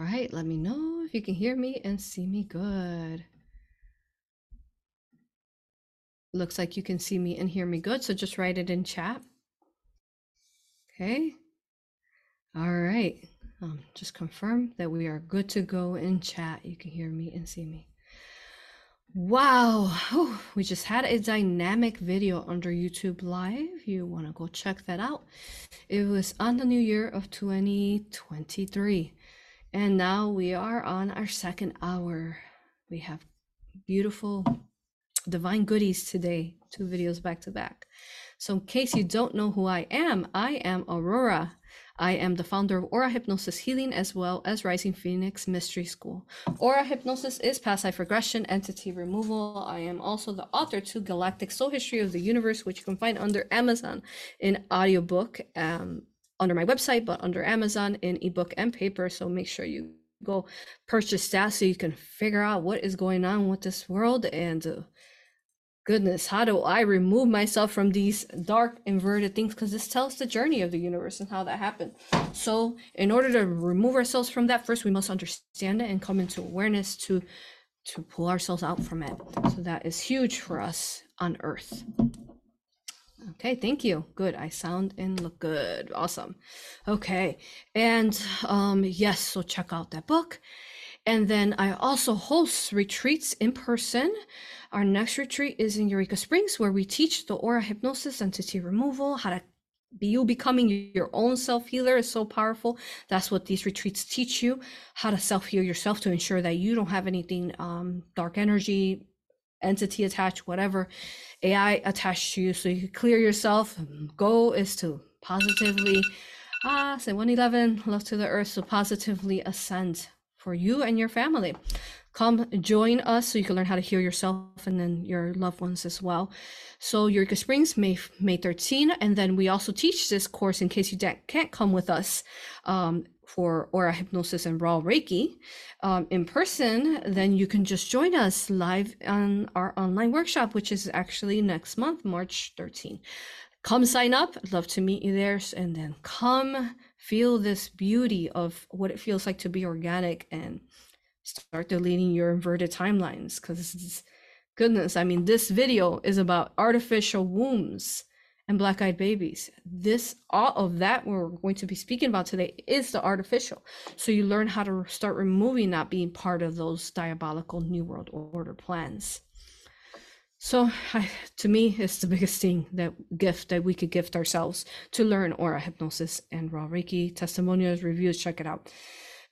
All right, let me know if you can hear me and see me good. Looks like you can see me and hear me good, so just write it in chat. Okay. All right. Um, just confirm that we are good to go in chat. You can hear me and see me. Wow. We just had a dynamic video under YouTube Live. You want to go check that out. It was on the new year of 2023. And now we are on our second hour. We have beautiful divine goodies today, two videos back to back. So, in case you don't know who I am, I am Aurora. I am the founder of Aura Hypnosis Healing as well as Rising Phoenix Mystery School. Aura Hypnosis is past life regression, entity removal. I am also the author to Galactic Soul History of the Universe, which you can find under Amazon in audiobook, um, under my website, but under Amazon in ebook and paper. So make sure you go purchase that so you can figure out what is going on with this world and uh, goodness, how do I remove myself from these dark inverted things? Because this tells the journey of the universe and how that happened. So, in order to remove ourselves from that, first we must understand it and come into awareness to to pull ourselves out from it. So that is huge for us on Earth. Okay, thank you. Good. I sound and look good. Awesome. Okay. And um yes, so check out that book. And then I also host retreats in person. Our next retreat is in Eureka Springs, where we teach the aura hypnosis, entity removal, how to be you becoming your own self healer is so powerful. That's what these retreats teach you how to self heal yourself to ensure that you don't have anything um, dark energy, entity attached, whatever AI attached to you. So you can clear yourself. Goal is to positively, ah, say 111, love to the earth, so positively ascend for you and your family. Come join us so you can learn how to heal yourself and then your loved ones as well. So Eureka Springs, May May 13, and then we also teach this course in case you can't come with us um, for Aura Hypnosis and Raw Reiki um, in person. Then you can just join us live on our online workshop, which is actually next month, March 13. Come sign up. I'd love to meet you there, and then come feel this beauty of what it feels like to be organic and start deleting your inverted timelines because goodness i mean this video is about artificial wombs and black-eyed babies this all of that we're going to be speaking about today is the artificial so you learn how to start removing that being part of those diabolical new world order plans so, I, to me, it's the biggest thing that gift that we could gift ourselves to learn aura hypnosis and raw Reiki testimonials, reviews. Check it out;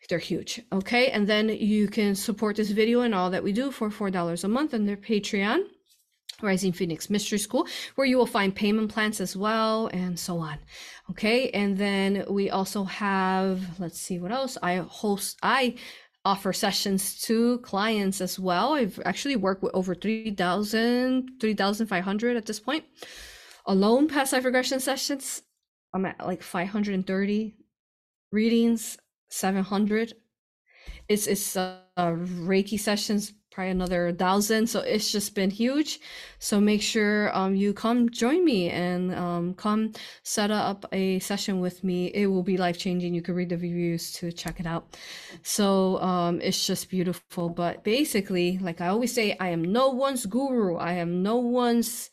they're huge. Okay, and then you can support this video and all that we do for four dollars a month on their Patreon. Rising Phoenix Mystery School, where you will find payment plans as well, and so on. Okay, and then we also have, let's see what else. I host, I offer sessions to clients as well. I've actually worked with over 3,000, 3,500 at this point. Alone past life regression sessions, I'm at like 530 readings, 700. It's, it's uh, Reiki sessions probably another thousand. So it's just been huge. So make sure um, you come join me and um, come set up a session with me. It will be life changing. You can read the reviews to check it out. So um, it's just beautiful. But basically, like I always say, I am no one's guru. I am no one's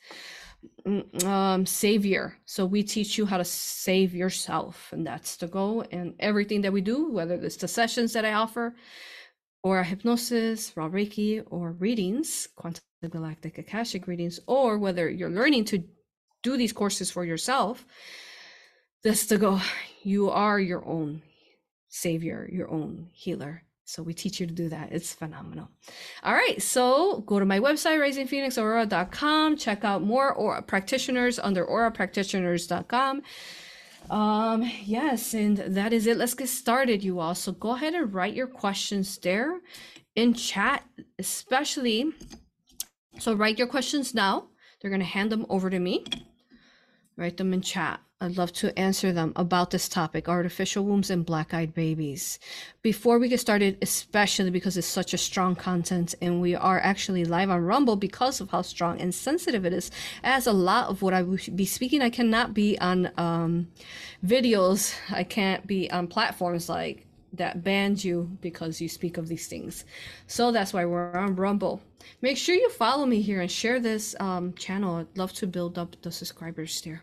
um savior so we teach you how to save yourself and that's the goal and everything that we do whether it's the sessions that i offer aura hypnosis, raw Reiki, or readings, quantum galactic akashic readings, or whether you're learning to do these courses for yourself, this to go, you are your own savior, your own healer. So we teach you to do that. It's phenomenal. All right. So go to my website, risingphoenixaurora.com. Check out more aura practitioners under aurapractitioners.com. Um, yes, and that is it. Let's get started, you all. So go ahead and write your questions there in chat, especially. So write your questions now. They're going to hand them over to me. Write them in chat. I'd love to answer them about this topic artificial wombs and black eyed babies. Before we get started, especially because it's such a strong content and we are actually live on Rumble because of how strong and sensitive it is, as a lot of what I will be speaking, I cannot be on um, videos, I can't be on platforms like that banned you because you speak of these things. So that's why we're on Rumble. Make sure you follow me here and share this um, channel. I'd love to build up the subscribers there.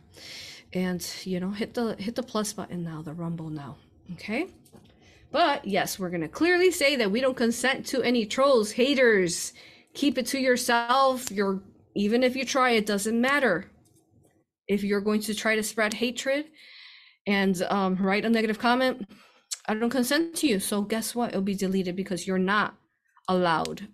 And you know, hit the hit the plus button now, the Rumble now. Okay? But yes, we're gonna clearly say that we don't consent to any trolls, haters. Keep it to yourself. You're even if you try, it doesn't matter. If you're going to try to spread hatred and um, write a negative comment, I don't consent to you. So guess what? It'll be deleted because you're not allowed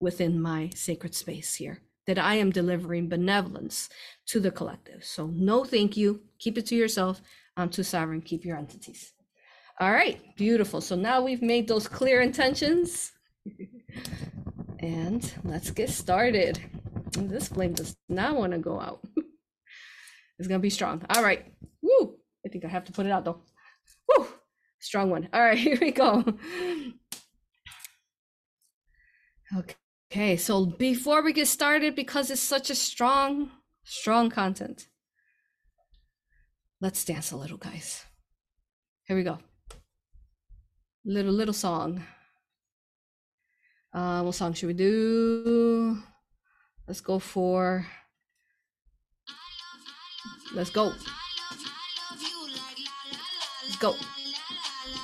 within my sacred space here. That I am delivering benevolence to the collective. So no, thank you. Keep it to yourself. I'm too sovereign. Keep your entities. All right, beautiful. So now we've made those clear intentions. and let's get started. This flame does not want to go out. it's gonna be strong. All right. Woo! I think I have to put it out though. Woo! Strong one. All right, here we go. Okay, so before we get started, because it's such a strong, strong content, let's dance a little, guys. Here we go. Little, little song. Uh, what song should we do? Let's go for. Let's go. Let's go.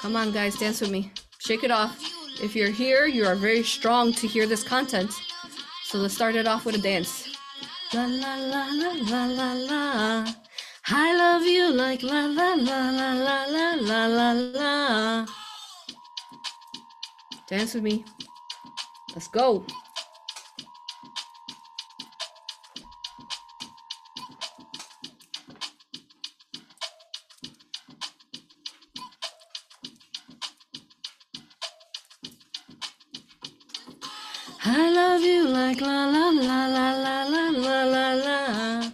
Come on, guys, dance with me. Shake it off. If you're here, you are very strong to hear this content. So let's start it off with a dance. La la la la la la la. I love you like la la la la la la la la la. Dance with me. Let's go. I love you like la la la la la la la la la.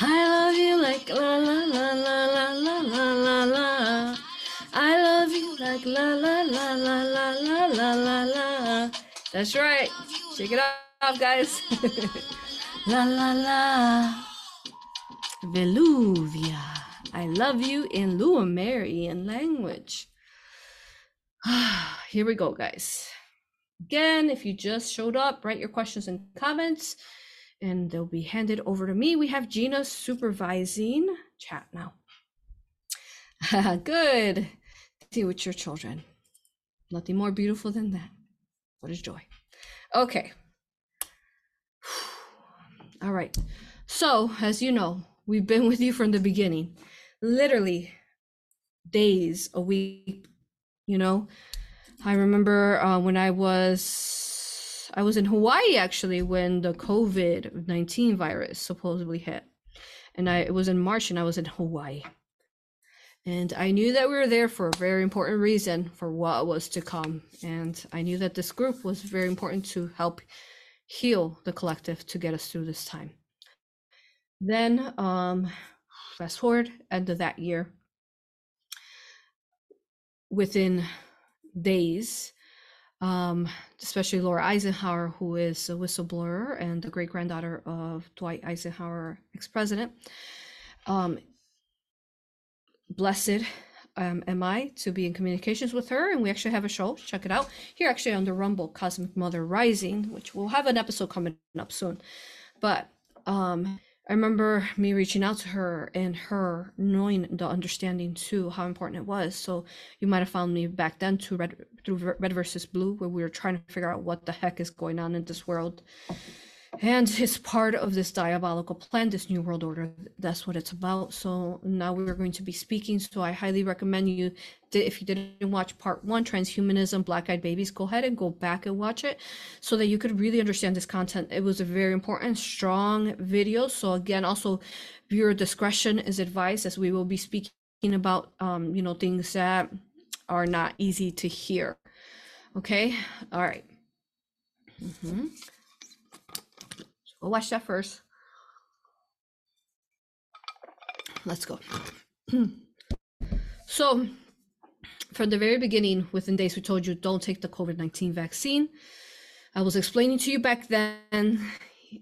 I love you like la la la la la la la la la. I love you like la la la la la la la la la. That's right. Shake it off, guys. la la la. Veluvia. I love you in Lemurian language. Here we go, guys. Again, if you just showed up, write your questions and comments and they'll be handed over to me. We have Gina supervising chat now. Good. See with your children. Nothing more beautiful than that. What is joy? Okay. All right. So, as you know, we've been with you from the beginning, literally days, a week, you know, I remember uh, when I was I was in Hawaii actually when the COVID nineteen virus supposedly hit, and I it was in March and I was in Hawaii, and I knew that we were there for a very important reason for what was to come, and I knew that this group was very important to help heal the collective to get us through this time. Then, um, fast forward end of that year, within days, um, especially Laura Eisenhower, who is a whistleblower and the great granddaughter of Dwight Eisenhower, ex president. Um, blessed um, am I to be in communications with her, and we actually have a show. Check it out here, actually on the Rumble Cosmic Mother Rising, which we'll have an episode coming up soon. But um, I remember me reaching out to her and her knowing the understanding too how important it was. So you might have found me back then to red through red versus blue, where we were trying to figure out what the heck is going on in this world. And it's part of this diabolical plan, this new world order. That's what it's about. So now we're going to be speaking. So I highly recommend you, if you didn't watch part one, transhumanism, black eyed babies, go ahead and go back and watch it so that you could really understand this content. It was a very important, strong video. So again, also viewer discretion is advised as we will be speaking about, um, you know, things that are not easy to hear. Okay. All right. Mm-hmm. We'll watch that first. Let's go. so, from the very beginning, within days, we told you don't take the COVID 19 vaccine. I was explaining to you back then,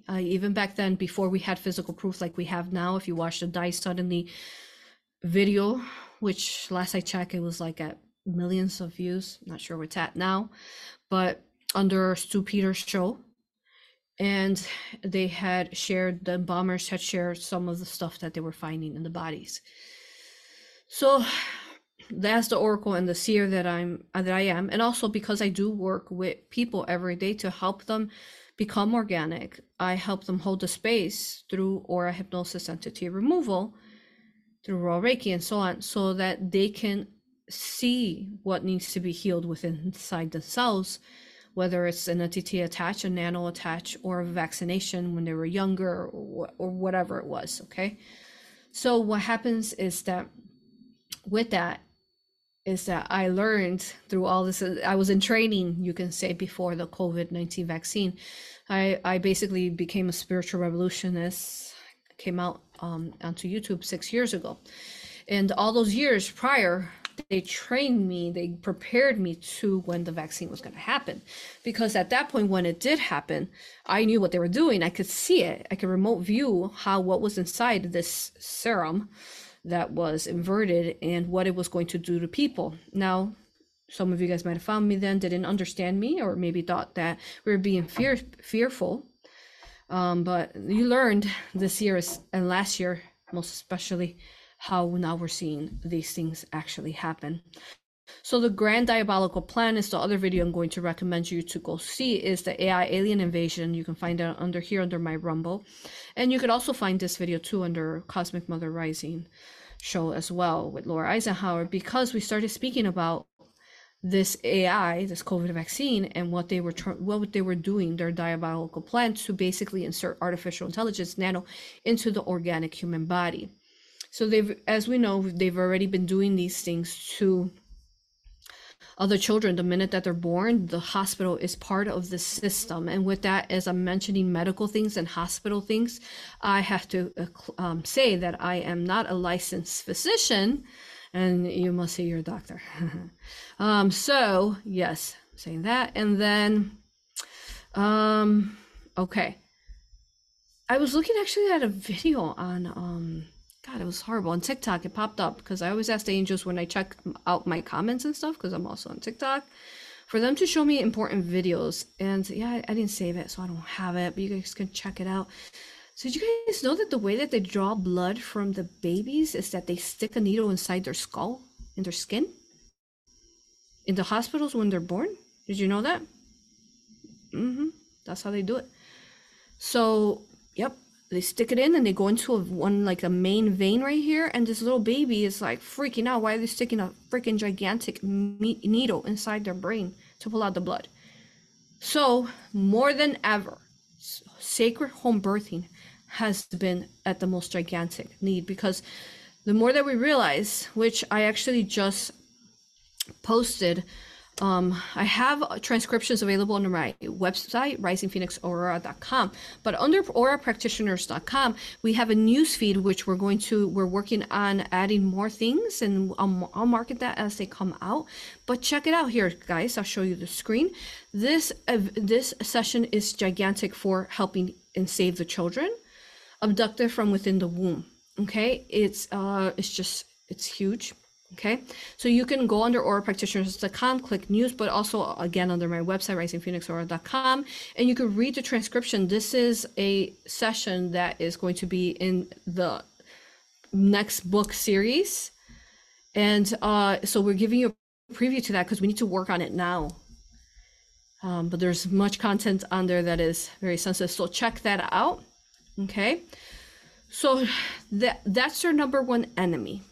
uh, even back then, before we had physical proof like we have now. If you watch the Died Suddenly video, which last I checked, it was like at millions of views. Not sure where it's at now, but under Stew Peters' show. And they had shared, the embalmers had shared some of the stuff that they were finding in the bodies. So that's the oracle and the seer that I'm that I am, and also because I do work with people every day to help them become organic. I help them hold the space through aura hypnosis entity removal, through raw Reiki and so on, so that they can see what needs to be healed within inside themselves, whether it's an entity attach, a nano attach, or a vaccination when they were younger, or, or whatever it was. Okay. So what happens is that with that is that I learned through all this. I was in training, you can say, before the COVID 19 vaccine. I, I basically became a spiritual revolutionist, came out um, onto YouTube six years ago. And all those years prior, they trained me, they prepared me to when the vaccine was going to happen. Because at that point, when it did happen, I knew what they were doing. I could see it. I could remote view how what was inside this serum that was inverted and what it was going to do to people. Now, some of you guys might have found me then, didn't understand me, or maybe thought that we were being fear, fearful. Um, but you learned this year and last year, most especially, how now we're seeing these things actually happen. So the grand diabolical plan is the other video I'm going to recommend you to go see is the AI alien invasion. You can find it under here under my Rumble. And you could also find this video too under Cosmic Mother Rising show as well with Laura Eisenhower because we started speaking about this AI, this COVID vaccine, and what they were what they were doing, their diabolical plan to basically insert artificial intelligence nano into the organic human body. So they've, as we know, they've already been doing these things to other children. The minute that they're born the hospital is part of the system. And with that as i'm mentioning medical things and hospital things i have to uh, um, say that i am not a licensed physician. And you must see your doctor. Um, so yes saying that. And then um okay. I was looking actually at a video on um God, it was horrible. On TikTok, it popped up because I always ask the angels when I check out my comments and stuff because I'm also on TikTok for them to show me important videos. And yeah, I, didn't save it, so I don't have it, but you guys can check it out. So did you guys know that the way that they draw blood from the babies is that they stick a needle inside their skull, in their skin? In the hospitals when they're born? Did you know that? Mm-hmm. That's how they do it. So, yep, they stick it in and they go into a, one like a main vein right here and this little baby is like freaking out. Why are they sticking a freaking gigantic needle inside their brain to pull out the blood? So more than ever sacred home birthing has been at the most gigantic need because the more that we realize which i actually just posted um, I have transcriptions available on my website, risingphoenixaurora.com. But under aurapractitioners.com, we have a news feed which we're going to we're working on adding more things, and I'll, I'll market that as they come out. But check it out here, guys. I'll show you the screen. This uh, this session is gigantic for helping and save the children abducted from within the womb. Okay, it's uh, it's just it's huge Okay, so you can go under aurapractitioners.com, click news, but also again under my website, risingphoenixaura.com, and you can read the transcription. This is a session that is going to be in the next book series. And uh, so we're giving you a preview to that because we need to work on it now. Um, but there's much content on there that is very sensitive. So check that out. Okay. So that that's your number one enemy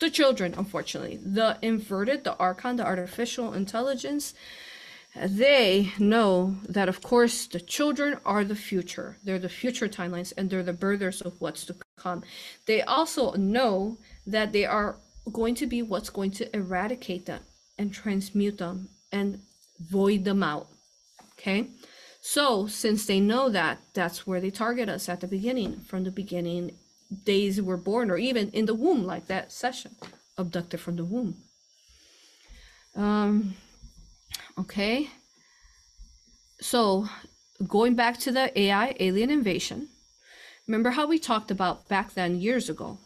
the children, unfortunately. The inverted, the archon, the artificial intelligence, they know that, of course, the children are the future. They're the future timelines and they're the birthers of what's to come. They also know that they are going to be what's going to eradicate them and transmute them and void them out. Okay? So, since they know that, that's where they target us at the beginning. From the beginning, days were born or even in the womb like that session abducted from the womb. Um okay. So going back to the ai alien invasion remember how we talked about back then years ago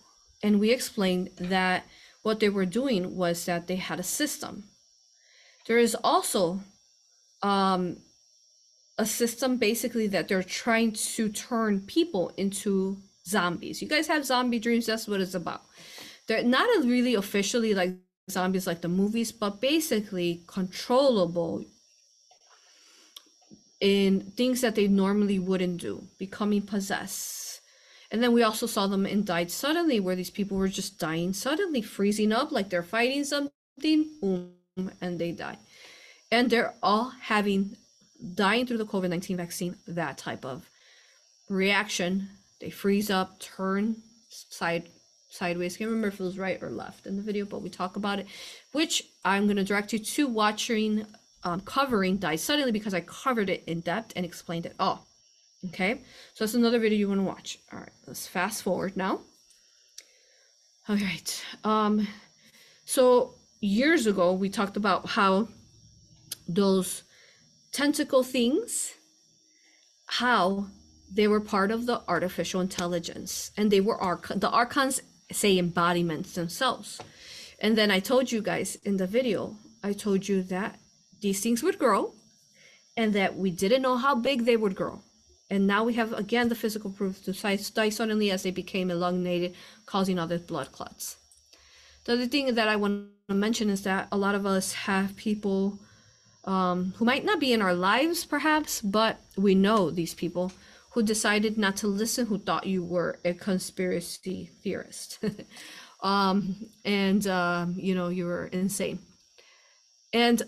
and we explained that what they were doing was that they had a system. There is also um, a system basically that they're trying to turn people into zombies. You guys have zombie dreams, that's what it's about. They're not really officially like zombies like the movies, but basically controllable in things that they normally wouldn't do, becoming possessed. And then we also saw them in Died Suddenly, where these people were just dying suddenly, freezing up like they're fighting something, boom, and they die. And they're all having dying through the COVID 19 vaccine, that type of reaction. They freeze up, turn side sideways. I can't remember if it was right or left in the video, but we talk about it, which I'm going to direct you to watching, um, covering Died Suddenly because I covered it in depth and explained it all. Okay, so that's another video you want to watch. All right, let's fast forward now. All right, um, so years ago we talked about how those tentacle things, how they were part of the artificial intelligence and they were the archons say embodiments themselves. And then i told you guys in the video i told you that these things would grow and that we didn't know how big they would grow. And now we have again the physical proof to die suddenly as they became elongated causing other blood clots. The other thing that i want to mention is that a lot of us have people um, who might not be in our lives perhaps but we know these people who decided not to listen, who thought you were a conspiracy theorist. um, and, um, you know, you were insane. And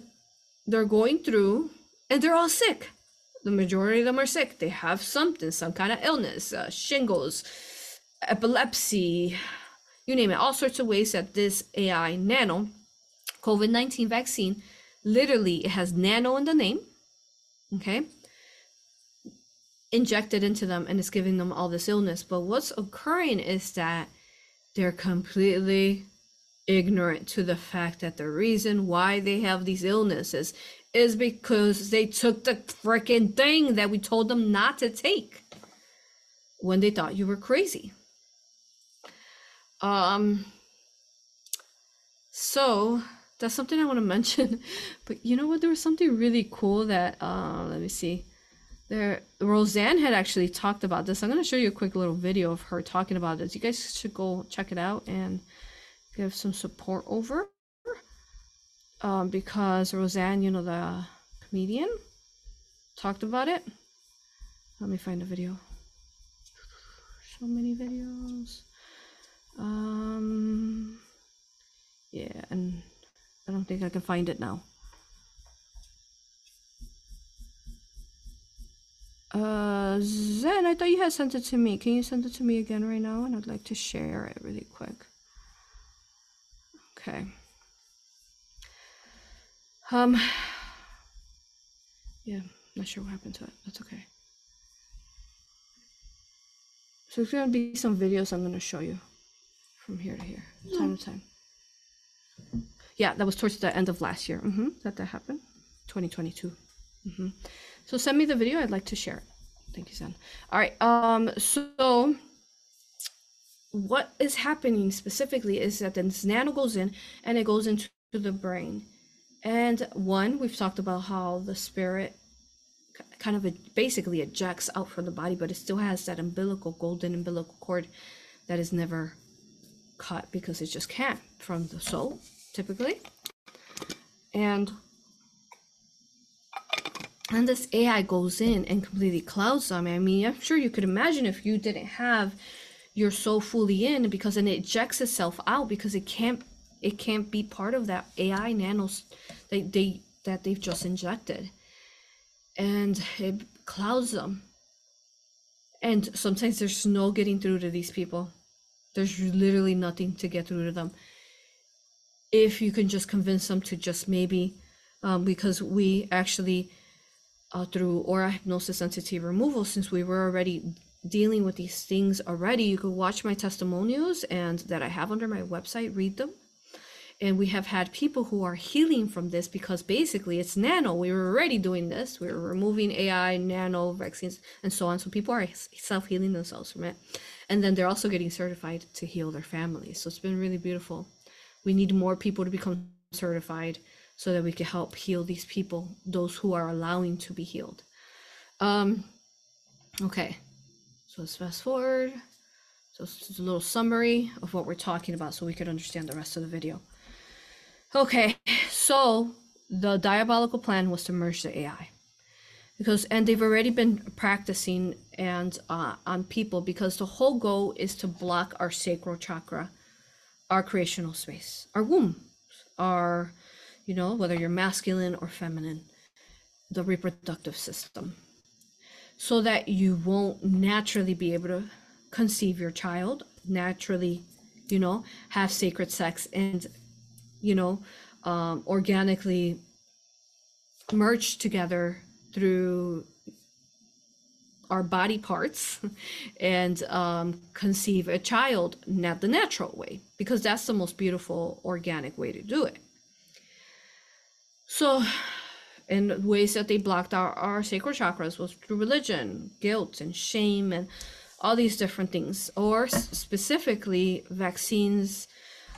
they're going through, and they're all sick. The majority of them are sick. They have something, some kind of illness, uh, shingles, epilepsy, you name it, all sorts of ways that this AI nano COVID 19 vaccine literally it has nano in the name. Okay injected into them and it's giving them all this illness. But what's occurring is that they're completely ignorant to the fact that the reason why they have these illnesses is because they took the freaking thing that we told them not to take when they thought you were crazy. Um so that's something I want to mention. But you know what? There was something really cool that uh let me see there roseanne had actually talked about this. I'm going to show you a quick little video of her talking about this. You guys should go check it out and give some support over um, because roseanne you know the comedian talked about it. Let me find the video. So many videos. Um yeah and i don't think i can find it now Uh, Zen, I thought you had sent it to me. Can you send it to me again right now? And I'd like to share it really quick. Okay. Um, yeah, not sure what happened to it. That's okay. So it's gonna be some videos I'm gonna show you from here to here, time to time. Yeah, that was towards the end of last year. Mm-hmm. That that happened, 2022. Mm-hmm. So send me the video. I'd like to share it. Thank you, Zen. All right. Um. So what is happening specifically is that this nano goes in and it goes into the brain. And one, we've talked about how the spirit kind of basically ejects out from the body, but it still has that umbilical, golden umbilical cord that is never cut because it just can't from the soul, typically. And and this AI goes in and completely clouds them. I mean, I'm sure you could imagine if you didn't have your soul fully in because then it ejects itself out because it can't it can't be part of that AI nanos they, they that they've just injected. And it clouds them. And sometimes there's no getting through to these people. There's literally nothing to get through to them. If you can just convince them to just maybe, um, because we actually uh, through aura hypnosis entity removal since we were already dealing with these things already you could watch my testimonials and that i have under my website read them. And we have had people who are healing from this because basically it's nano. We were already doing this. We were removing ai nano vaccines and so on. So people are self-healing themselves from it. And then they're also getting certified to heal their families. So it's been really beautiful. We need more people to become certified so that we can help heal these people, those who are allowing to be healed. Um, okay, so let's fast forward. So it's a little summary of what we're talking about so we could understand the rest of the video. Okay, so the diabolical plan was to merge the AI because and they've already been practicing and uh, on people because the whole goal is to block our sacral chakra, our creational space, our womb, our you know whether you're masculine or feminine, the reproductive system, so that you won't naturally be able to conceive your child naturally, you know, have sacred sex and you know um, organically merge together through our body parts and um, conceive a child not the natural way because that's the most beautiful organic way to do it so in ways that they blocked our, our sacred chakras was through religion guilt and shame and all these different things or specifically vaccines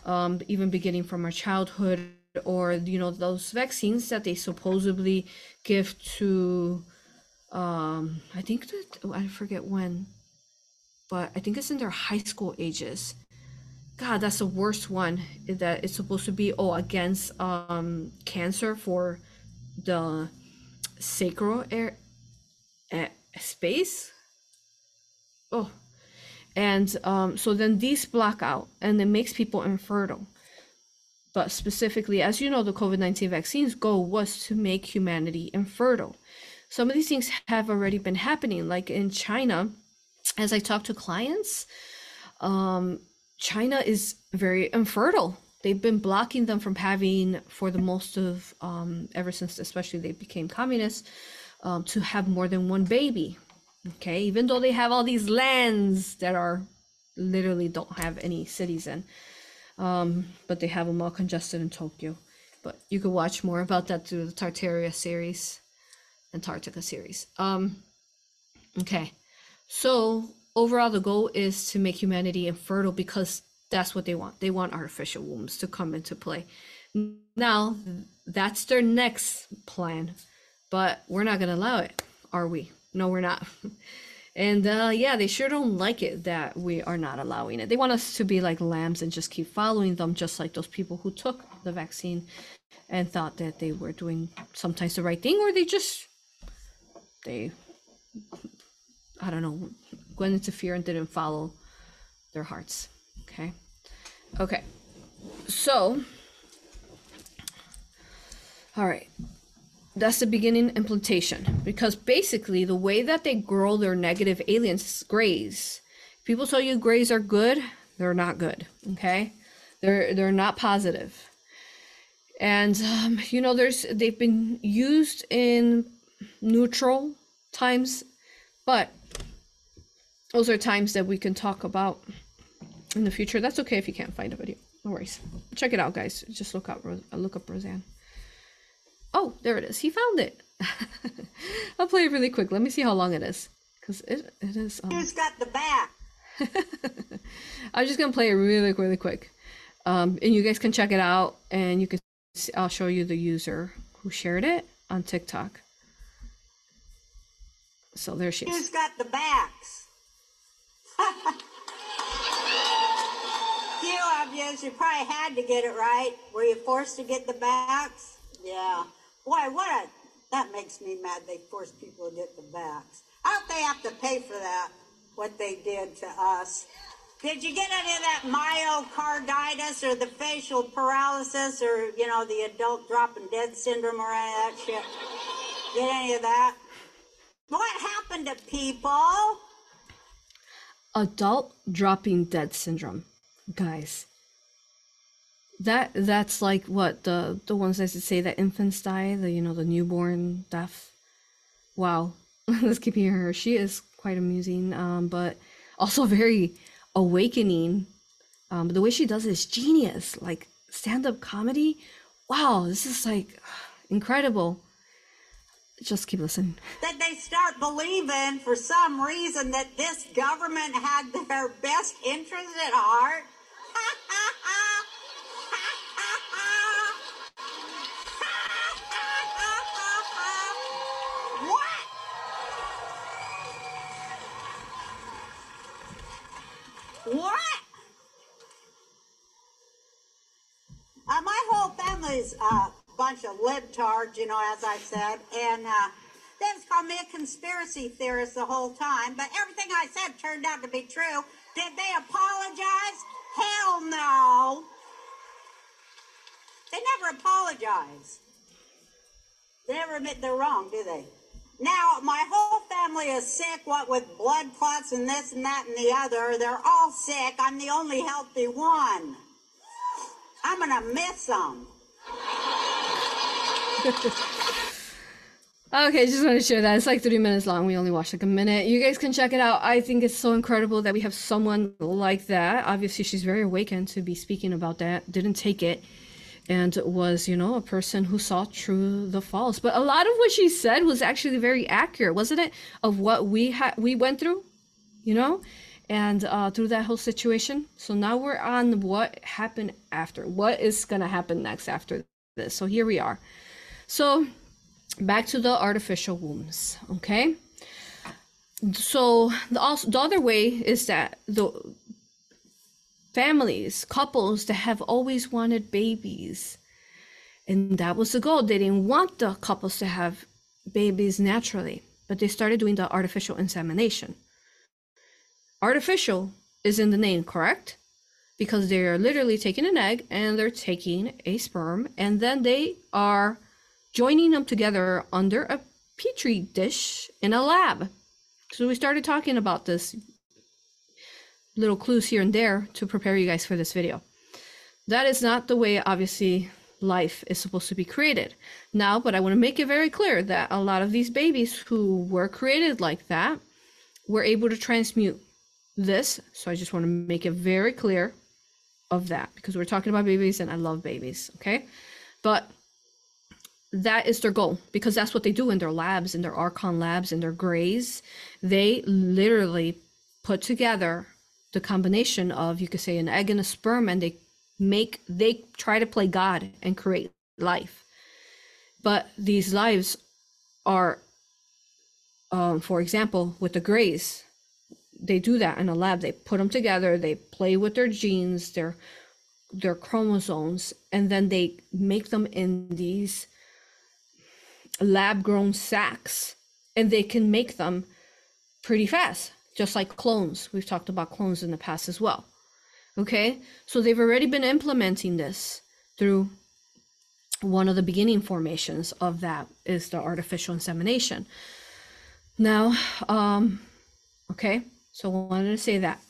um, even beginning from our childhood or you know those vaccines that they supposedly give to um i think that oh, i forget when but i think it's in their high school ages god that's the worst one that it's supposed to be oh against um cancer for the sacral air space oh and um so then these block out and it makes people infertile but specifically, as you know, the COVID 19 vaccine's goal was to make humanity infertile. Some of these things have already been happening, like in China, as I talk to clients, um, China is very infertile. They've been blocking them from having, for the most of, um, ever since especially they became communists, um, to have more than one baby. Okay, even though they have all these lands that are literally don't have any cities in um, but they have them all congested in Tokyo. But you can watch more about that through the Tartaria series, Antarctica series. Um, okay, so overall, the goal is to make humanity infertile because that's what they want. They want artificial wombs to come into play. Now, that's their next plan, but we're not going to allow it, are we? No, we're not. And uh, yeah, they sure don't like it that we are not allowing it. They want us to be like lambs and just keep following them, just like those people who took the vaccine and thought that they were doing sometimes the right thing, or they just, they, I don't know, fear and didn't follow their hearts. Okay. Okay. So, all right that's the beginning implantation because basically the way that they grow their negative aliens grays people tell you grays are good they're not good okay they're they're not positive and um, you know there's they've been used in neutral times but those are times that we can talk about in the future that's okay if you can't find a video no worries check it out guys just look up look up roseanne Oh, there it is. He found it. I'll play it really quick. Let me see how long it is. Because it, it is. Um... Who's got the back? I'm just going to play it really, really quick. Um, and you guys can check it out. And you can, see, I'll show you the user who shared it on TikTok. So there she is. Who's got the vax? Few of you, probably had to get it right. Were you forced to get the vax? Yeah. Boy, what a, that makes me mad. They force people to get the. How don't they have to pay for that, what they did to us? Did you get any of that myocarditis or the facial paralysis or, you know, the adult dropping dead syndrome or any of that shit? Get any of that? What happened to people? Adult dropping dead syndrome. Guys, that that's like what the the ones that say that infants die the you know the newborn death. Wow. Let's keep hearing her. She is quite amusing um but also very awakening. Um the way she does it is genius. Like stand-up comedy? Wow this is like incredible just keep listening. That they start believing for some reason that this government had their best interest at heart. what? What? Uh, my whole family's uh, bunch of libtards, you know, as I said, and uh, they just called me a conspiracy theorist the whole time. But everything I said turned out to be true. Did they apologize? Hell no. They never apologize. They never admit they're wrong, do they? Now, my whole family is sick, what with blood clots and this and that and the other. They're all sick. I'm the only healthy one. I'm going to miss them. Okay, just want to share that. It's like 30 minutes long. We only watched like a minute. You guys can check it out. I think it's so incredible that we have someone like that. Obviously, she's very awakened to be speaking about that. Didn't take it and was, you know, a person who saw through the false. But a lot of what she said was actually very accurate, wasn't it? Of what we had we went through, you know? And uh, through that whole situation. So now we're on what happened after. What is gonna happen next after this? So here we are. So back to the artificial wombs okay? So the also the other way is that the families couples that have always wanted babies and that was the goal. They didn't want the couples to have babies naturally but they started doing the artificial insemination. Artificial is in the name correct? Because they're literally taking an egg and they're taking a sperm and then they are joining them together under a petri dish in a lab. So we started talking about this little clues here and there to prepare you guys for this video. That is not the way, obviously, life is supposed to be created. Now, but I want to make it very clear that a lot of these babies who were created like that were able to transmute this. So I just want to make it very clear of that because we're talking about babies and I love babies, okay? But that is their goal because that's what they do in their labs in their archon labs in their grays they literally put together the combination of you could say an egg and a sperm and they make they try to play god and create life. But these lives are um, for example with the grays they do that in a lab. They put them together they play with their genes their their chromosomes and then they make them in these lab grown sacks and they can make them pretty fast, just like clones. We've talked about clones in the past as well. Okay, so they've already been implementing this through one of the beginning formations of that is the artificial insemination. Now, um, okay, so I wanted to say that.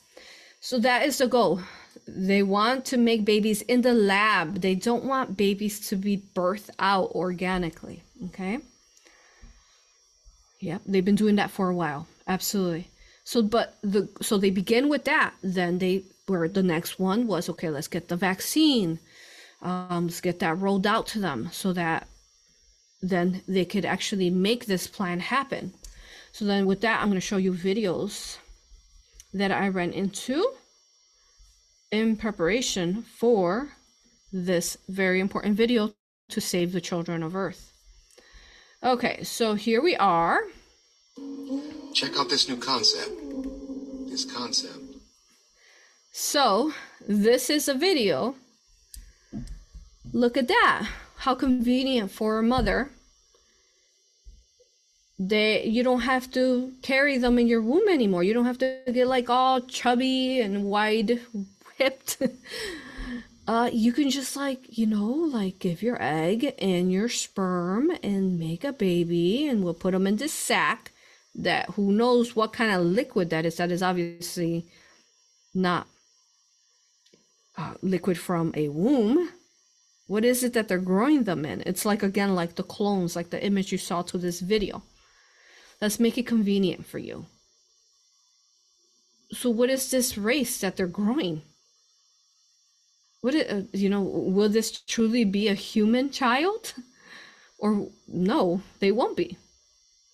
So that is the goal. They want to make babies in the lab. They don't want babies to be birthed out organically. Okay. Yep, they've been doing that for a while. Absolutely. So, but the so they begin with that. Then they where the next one was okay. Let's get the vaccine. Um, let's get that rolled out to them so that then they could actually make this plan happen. So then with that, I'm going to show you videos that I ran into in preparation for this very important video to save the children of Earth. Okay, so here we are. Check out this new concept. This concept. So, this is a video. Look at that. How convenient for a mother. They you don't have to carry them in your womb anymore. You don't have to get like all chubby and wide hipped. uh, you can just like, you know, like give your egg and your sperm and make a baby, and we'll put them in this sack that who knows what kind of liquid that is. That is obviously not uh, liquid from a womb. What is it that they're growing them in? It's like, again, like the clones, like the image you saw to this video. Let's make it convenient for you. So, what is this race that they're growing? Would it uh, you know will this truly be a human child? Or no they won't be.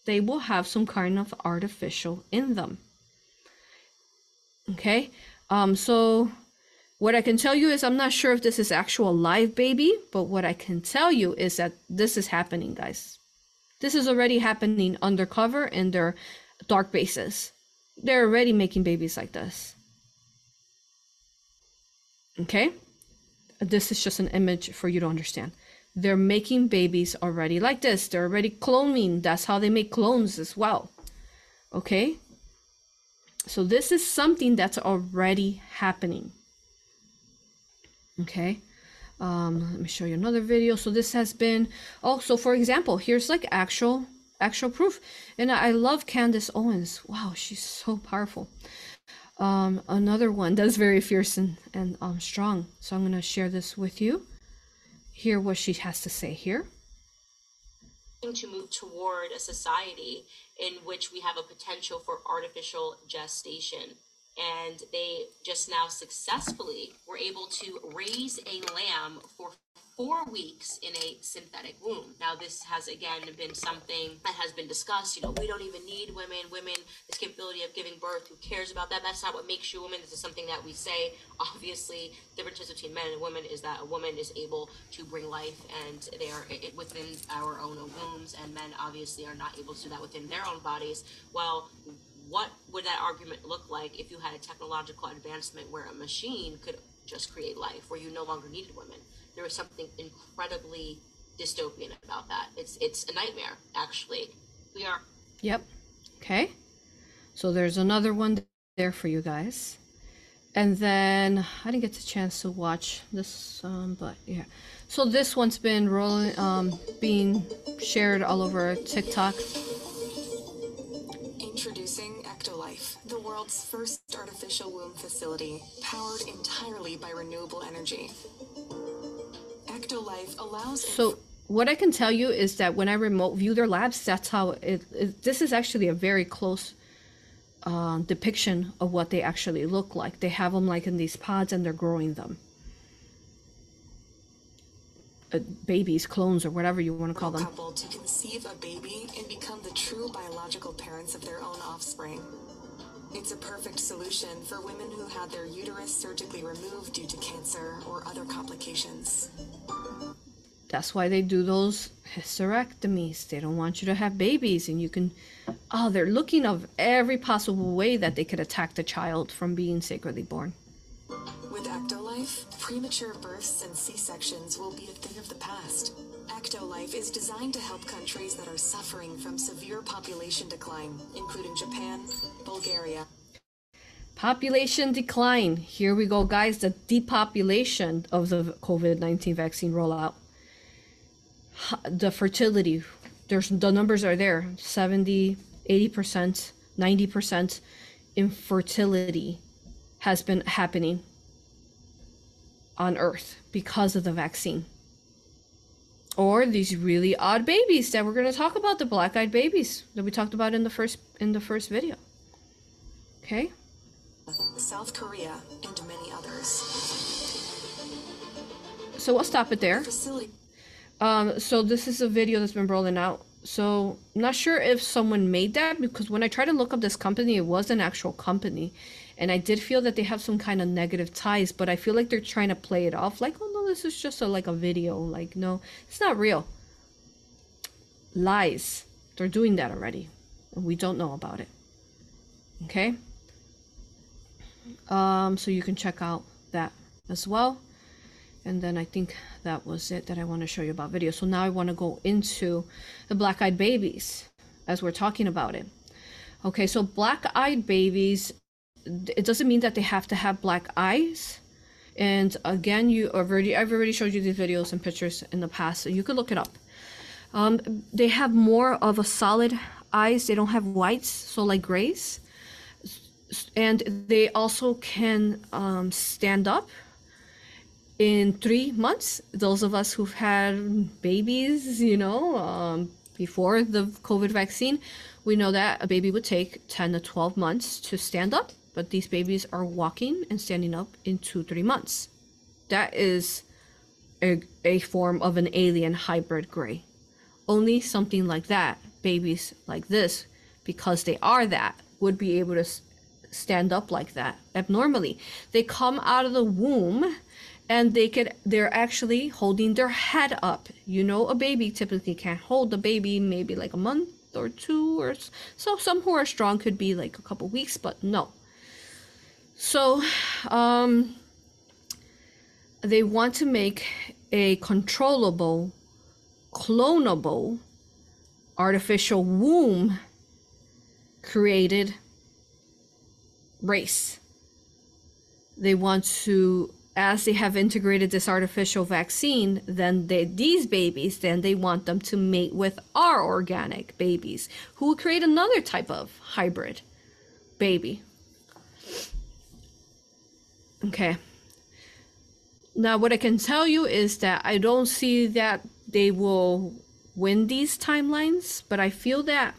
They will have some kind of artificial in them. Okay? Um so what i can tell you is i'm not sure if this is actual live baby but what i can tell you is that this is happening guys. This is already happening undercover in their dark bases. They're already making babies like this. Okay this is just an image for you to understand. they're making babies already like this. They're already cloning. That's how they make clones as well. Okay? So this is something that's already happening. Okay? Um, let me show you another video. So this has been also, for example, here's like actual actual proof. And I love Candace Owens. Wow, she's so powerful. Um, another one that's very fierce and, and um, strong. So I'm going to share this with you. Hear what she has to say here. To move toward a society in which we have a potential for artificial gestation. And they just now successfully were able to raise a lamb for four weeks in a synthetic womb. Now, this has again been something that has been discussed. You know, we don't even need women. Women, this capability of giving birth, who cares about that? That's not what makes you a woman. This is something that we say. Obviously, the difference between men and women is that a woman is able to bring life and they are within our own wombs, and men obviously are not able to do that within their own bodies. Well, what would that argument look like if you had a technological advancement where a machine could just create life, where you no longer needed women? There was something incredibly dystopian about that. It's it's a nightmare, actually. We are. Yep. Okay. So there's another one there for you guys. And then I didn't get the chance to watch this, um, but yeah. So this one's been rolling, um, being shared all over TikTok. Introducing Ectolife, the world's first artificial womb facility, powered entirely by renewable energy. Ectolife allows. So what I can tell you is that when I remote view their labs, that's how it. it this is actually a very close uh, depiction of what they actually look like. They have them like in these pods, and they're growing them. Uh, babies, clones, or whatever you want to call them. Couple to conceive a baby and become the true biological parents of their own offspring. It's a perfect solution for women who had their uterus surgically removed due to cancer or other complications. That's why they do those hysterectomies. They don't want you to have babies, and you can. Oh, they're looking of every possible way that they could attack the child from being sacredly born. With Ectolife, premature births and C-sections will be a thing of the past. Ectolife is designed to help countries that are suffering from severe population decline, including Japan, Bulgaria. Population decline. Here we go, guys. The depopulation of the COVID 19 vaccine rollout. The fertility. There's the numbers are there 70, 80%, 90% infertility has been happening on Earth because of the vaccine or these really odd babies that we're going to talk about the black-eyed babies that we talked about in the first in the first video. Okay? South korea and many others. So we'll stop it there. Um so this is a video that's been rolling out. So i'm not sure if someone made that because when i tried to look up this company it was an actual company and i did feel that they have some kind of negative ties but i feel like they're trying to play it off like oh no this is just a, like a video like no it's not real. Lies. They're doing that already and we don't know about it. Okay? Um so you can check out that as well. And then I think that was it that I want to show you about video. So now I want to go into the black-eyed babies as we're talking about it. Okay, so black-eyed babies, it doesn't mean that they have to have black eyes. And again, you already I've already showed you these videos and pictures in the past, so you could look it up. Um, they have more of a solid eyes. They don't have whites, so like grays. And they also can um, stand up in three months. Those of us who've had babies, you know, um, before the COVID vaccine, we know that a baby would take 10 to 12 months to stand up, but these babies are walking and standing up in two, three months. That is a, a form of an alien hybrid gray. Only something like that, babies like this, because they are that, would be able to stand up like that abnormally. They come out of the womb and they could they're actually holding their head up you know a baby typically can't hold the baby maybe like a month or two or so some who are strong could be like a couple weeks but no so um they want to make a controllable clonable artificial womb created race. They want to, as they have integrated this artificial vaccine, then they, these babies, then they want them to mate with our organic babies, who will create another type of hybrid baby. Okay. Now, what I can tell you is that I don't see that they will win these timelines, but I feel that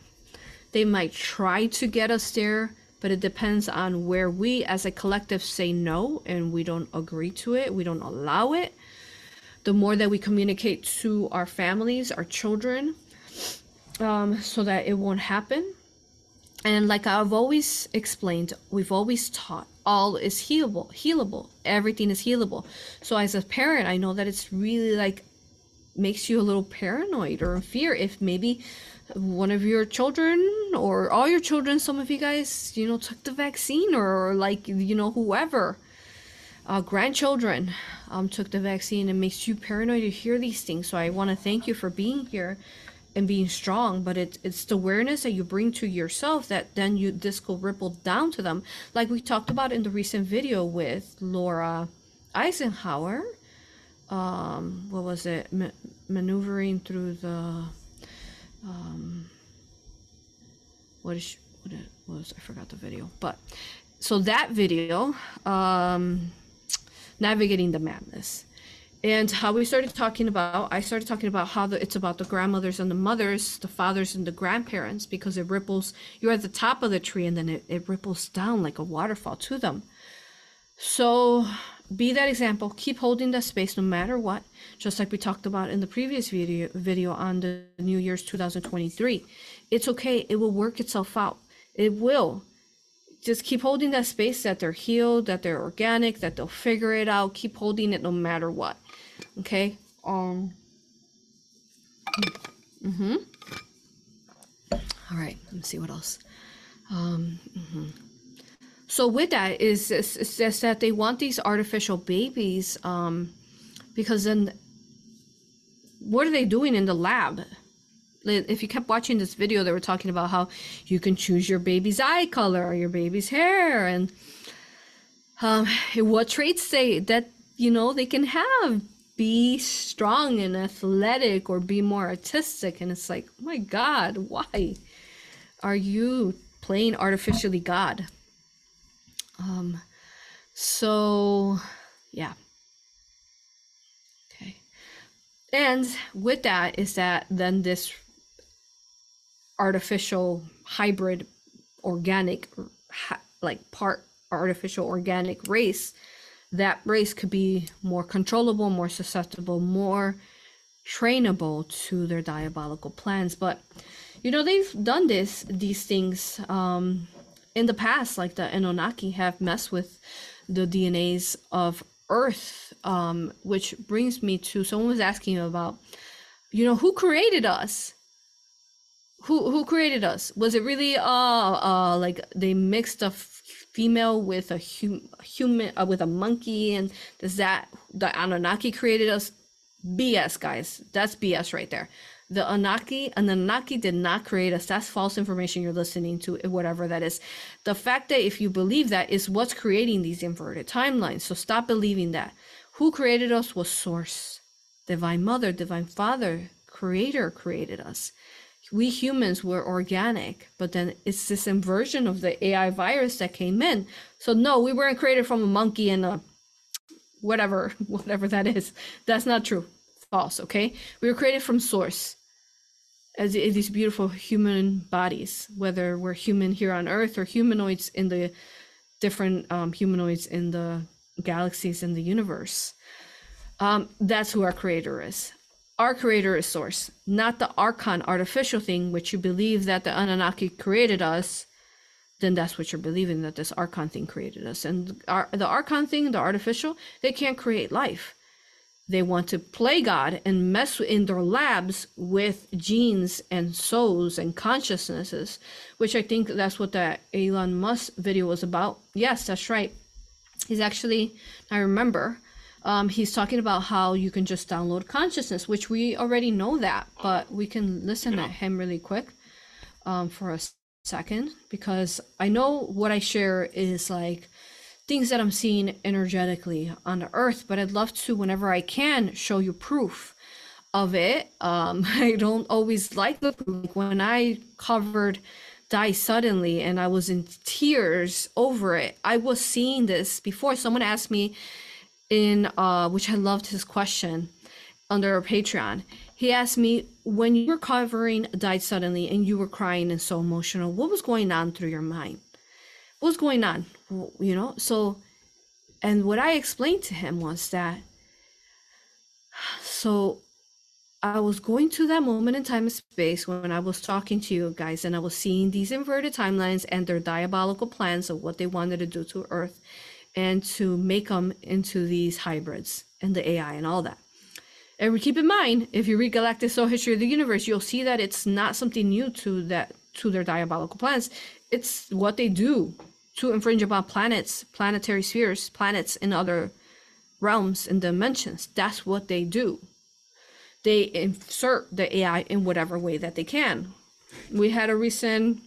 they might try to get us there, but it depends on where we as a collective say no and we don't agree to it, we don't allow it. The more that we communicate to our families, our children, um, so that it won't happen. And like I've always explained, we've always taught all is healable, healable. Everything is healable. So as a parent, I know that it's really like makes you a little paranoid or in fear if maybe one of your children or all your children, some of you guys, you know, took the vaccine or, like, you know, whoever, uh, grandchildren um, took the vaccine It makes you paranoid to hear these things. So I want to thank you for being here and being strong but it, it's the awareness that you bring to yourself that then you this will ripple down to them. Like we talked about in the recent video with laura eisenhower um, what was it? Ma- maneuvering through the um, what is what it was? I forgot the video but so that video um, navigating the madness and how we started talking about i started talking about how the, it's about the grandmothers and the mothers the fathers and the grandparents because it ripples you're at the top of the tree and then it, it ripples down like a waterfall to them. So be that example keep holding that space no matter what just like we talked about in the previous video video on the new year's 2023 it's okay it will work itself out. It will. Just keep holding that space that they're healed that they're organic that they'll figure it out. Keep holding it no matter what okay um mm-hmm. All right let me see what else. Um mhm. so with that is is, is that they want these artificial babies um because then what are they doing in the lab? If you kept watching this video they were talking about how you can choose your baby's eye color or your baby's hair and um, what traits they that you know they can have be strong and athletic or be more artistic. And it's like oh my god why are you playing artificially god? Um so yeah. Okay. And with that is that then this artificial hybrid organic like part artificial organic race that race could be more controllable more susceptible more trainable to their diabolical plans. But you know they've done this these things um in the past like the Anunnaki have messed with the DNAs of earth um which brings me to someone was asking about you know who created us? Who who created us? Was it really uh uh like they mixed f- female with a hum- human uh, with a monkey and does that the anunnaki created us? Bs guys. That's bs right there. The anunnaki anunnaki did not create us. That's false information you're listening to whatever that is. The fact that if you believe that is what's creating these inverted timelines so stop believing that. Who created us was source. Divine mother divine father creator created us we humans were organic, but then it's this inversion of the AI virus that came in. So no, we weren't created from a monkey and a whatever, whatever that is. That's not true. False, okay? We were created from source as these beautiful human bodies, whether we're human here on Earth or humanoids in the different um, humanoids in the galaxies in the universe. Um, that's who our creator is. Our creator is source, not the archon artificial thing, which you believe that the Anunnaki created us. Then that's what you're believing that this archon thing created us. And our, the archon thing, the artificial, they can't create life. They want to play God and mess in their labs with genes and souls and consciousnesses, which I think that's what that Elon Musk video was about. Yes, that's right. He's actually, I remember, um, he's talking about how you can just download consciousness, which we already know that, but we can listen Yeah. him really quick um, for a second because I know what I share is like things that I'm seeing energetically on the earth, but I'd love to, whenever I can, show you proof of it. Um, I don't always like the proof. When I covered Died Suddenly and I was in tears over it, I was seeing this before. Someone asked me in, uh, which I loved his question under our Patreon. He asked me, when you were covering Died Suddenly and you were crying and so emotional, what was going on through your mind? What was going on? You know, so, and what I explained to him was that, so I was going to that moment in time and space when I was talking to you guys and I was seeing these inverted timelines and their diabolical plans of what they wanted to do to Earth and to make them into these hybrids and the AI and all that. And keep in mind, if you read Galactic Soul History of the Universe, you'll see that it's not something new to that to their diabolical plans. It's what they do to infringe upon planets, planetary spheres, planets in other realms and dimensions. That's what they do. They insert the AI in whatever way that they can. We had a recent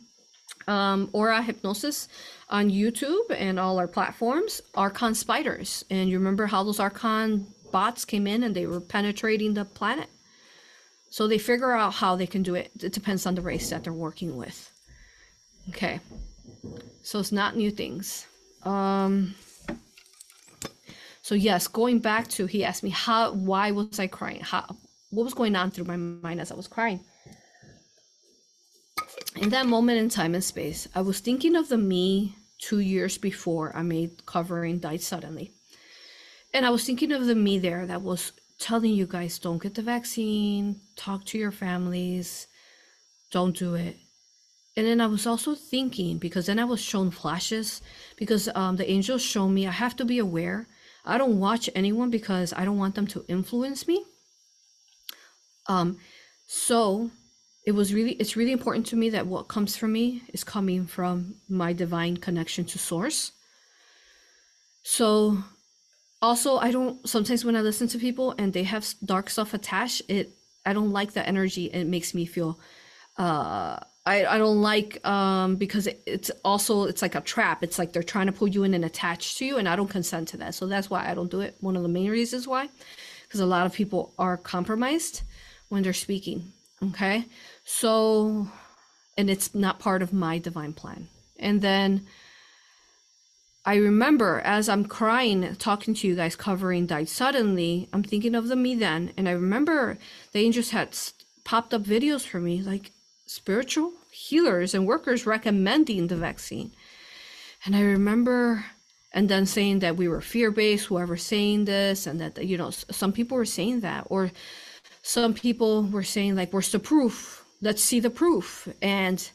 um, aura hypnosis on YouTube and all our platforms, Archon spiders. And you remember how those Archon bots came in and they were penetrating the planet? So they figure out how they can do it. It depends on the race that they're working with. Okay. So it's not new things. Um so yes, going back to he asked me how why was I crying? How what was going on through my mind as I was crying? In that moment in time and space, I was thinking of the me two years before I made covering died suddenly. And I was thinking of the me there that was telling you guys don't get the vaccine, talk to your families, don't do it. And then I was also thinking because then I was shown flashes because um, the angels show me I have to be aware. I don't watch anyone because I don't want them to influence me. Um, so it was really it's really important to me that what comes from me is coming from my divine connection to source. So also i don't sometimes when i listen to people and they have dark stuff attached it i don't like the energy. It makes me feel uh I, I don't like um because it, it's also it's like a trap. It's like they're trying to pull you in and attach to you and i don't consent to that. So that's why i don't do it. One of the main reasons why because a lot of people are compromised when they're speaking okay so and it's not part of my divine plan. And then i remember as i'm crying talking to you guys covering died suddenly i'm thinking of the me then. And i remember the angels had popped up videos for me like spiritual healers and workers recommending the vaccine. And i remember and then saying that we were fear-based whoever saying this and that you know some people were saying that or some people were saying like where's the proof let's see the proof. And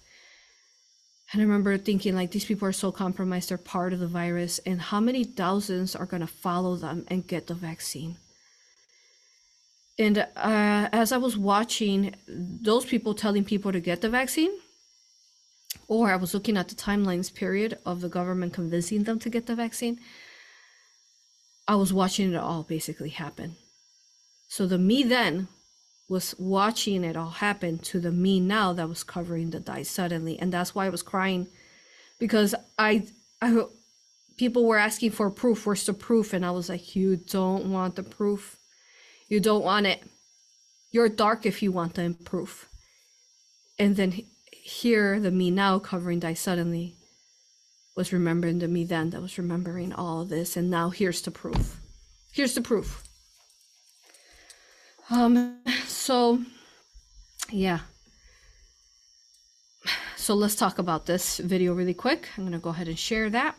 and i remember thinking like these people are so compromised they're part of the virus and how many thousands are to follow them and get the vaccine? And uh, as i was watching those people telling people to get the vaccine or i was looking at the timelines period of the government convincing them to get the vaccine i was watching it all basically happen. So the me then was watching it all happen to the me now that was covering the died suddenly. And that's why i was crying. Because i i people were asking for proof. Where's the proof? And i was like you don't want the proof. You don't want it. You're dark if you want the proof. And then here the me now covering died suddenly was remembering the me then that was remembering all of this. And now here's the proof. Here's the proof. Um so yeah so let's talk about this video really quick i'm going to go ahead and share that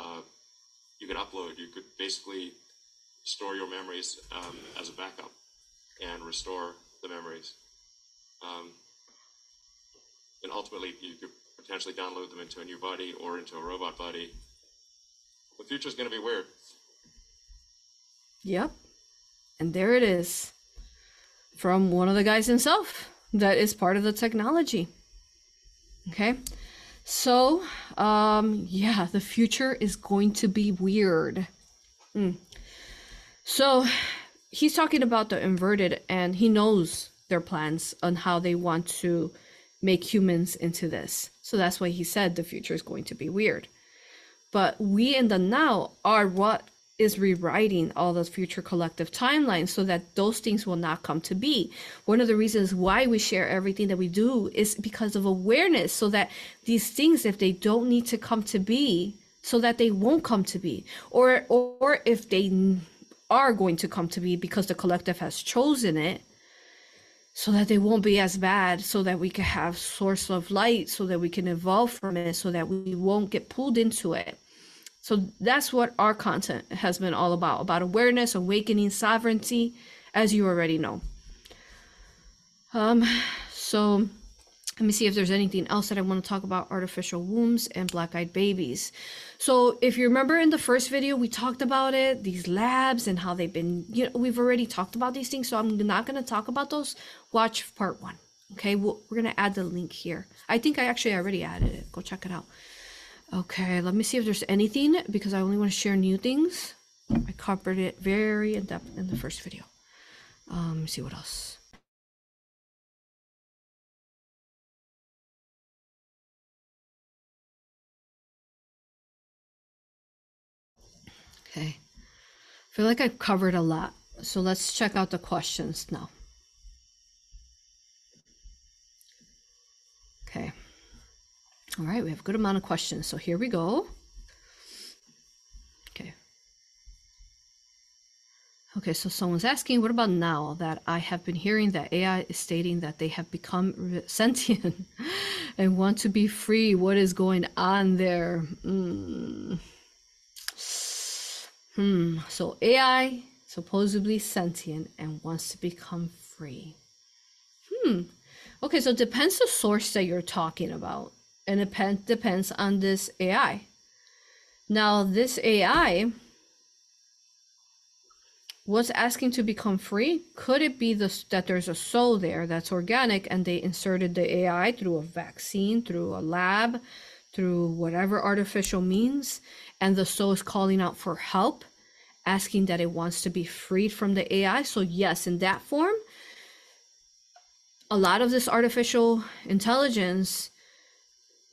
uh, you could upload, you could basically store your memories um, as a backup and restore the memories. Um, and ultimately, you could potentially download them into a new body or into a robot body. The future is going to be weird. Yep. And there it is from one of the guys himself that is part of the technology. Okay. So, um, yeah, the future is going to be weird. Mm. So, he's talking about the inverted, and he knows their plans on how they want to make humans into this. So that's why he said the future is going to be weird. But we in the now are what is rewriting all those future collective timelines so that those things will not come to be. One of the reasons why we share everything that we do is because of awareness, so that these things, if they don't need to come to be, so that they won't come to be, or or if they are going to come to be because the collective has chosen it, so that they won't be as bad so that we can have source of light so that we can evolve from it so that we won't get pulled into it so that's what our content has been all about about awareness awakening sovereignty as you already know um so let me see if there's anything else that I want to talk about artificial wombs and black eyed babies. So, if you remember in the first video, we talked about it, these labs and how they've been, you know, we've already talked about these things. So, I'm not going to talk about those. Watch part one. Okay, we we are going to add the link here. I think I actually already added it. Go check it out. Okay, let me see if there's anything because I only want to share new things. I covered it very in depth in the first video. Um, see what else. Okay. I feel like I've covered a lot. So let's check out the questions now. Okay. All right, we have a good amount of questions. So here we go. Okay. Okay, so someone's asking, what about now that I have been hearing that AI is stating that they have become sentient and want to be free? What is going on there? Mm. Hmm. So AI supposedly sentient and wants to become free. Hmm. Okay, so it depends the source that you're talking about. And it depend, depends on this AI. Now, this AI was asking to become free. Could it be this, that there's a soul there that's organic and they inserted the AI through a vaccine, through a lab, through whatever artificial means, and the soul is calling out for help, asking that it wants to be freed from the AI. So, yes, in that form, a lot of this artificial intelligence,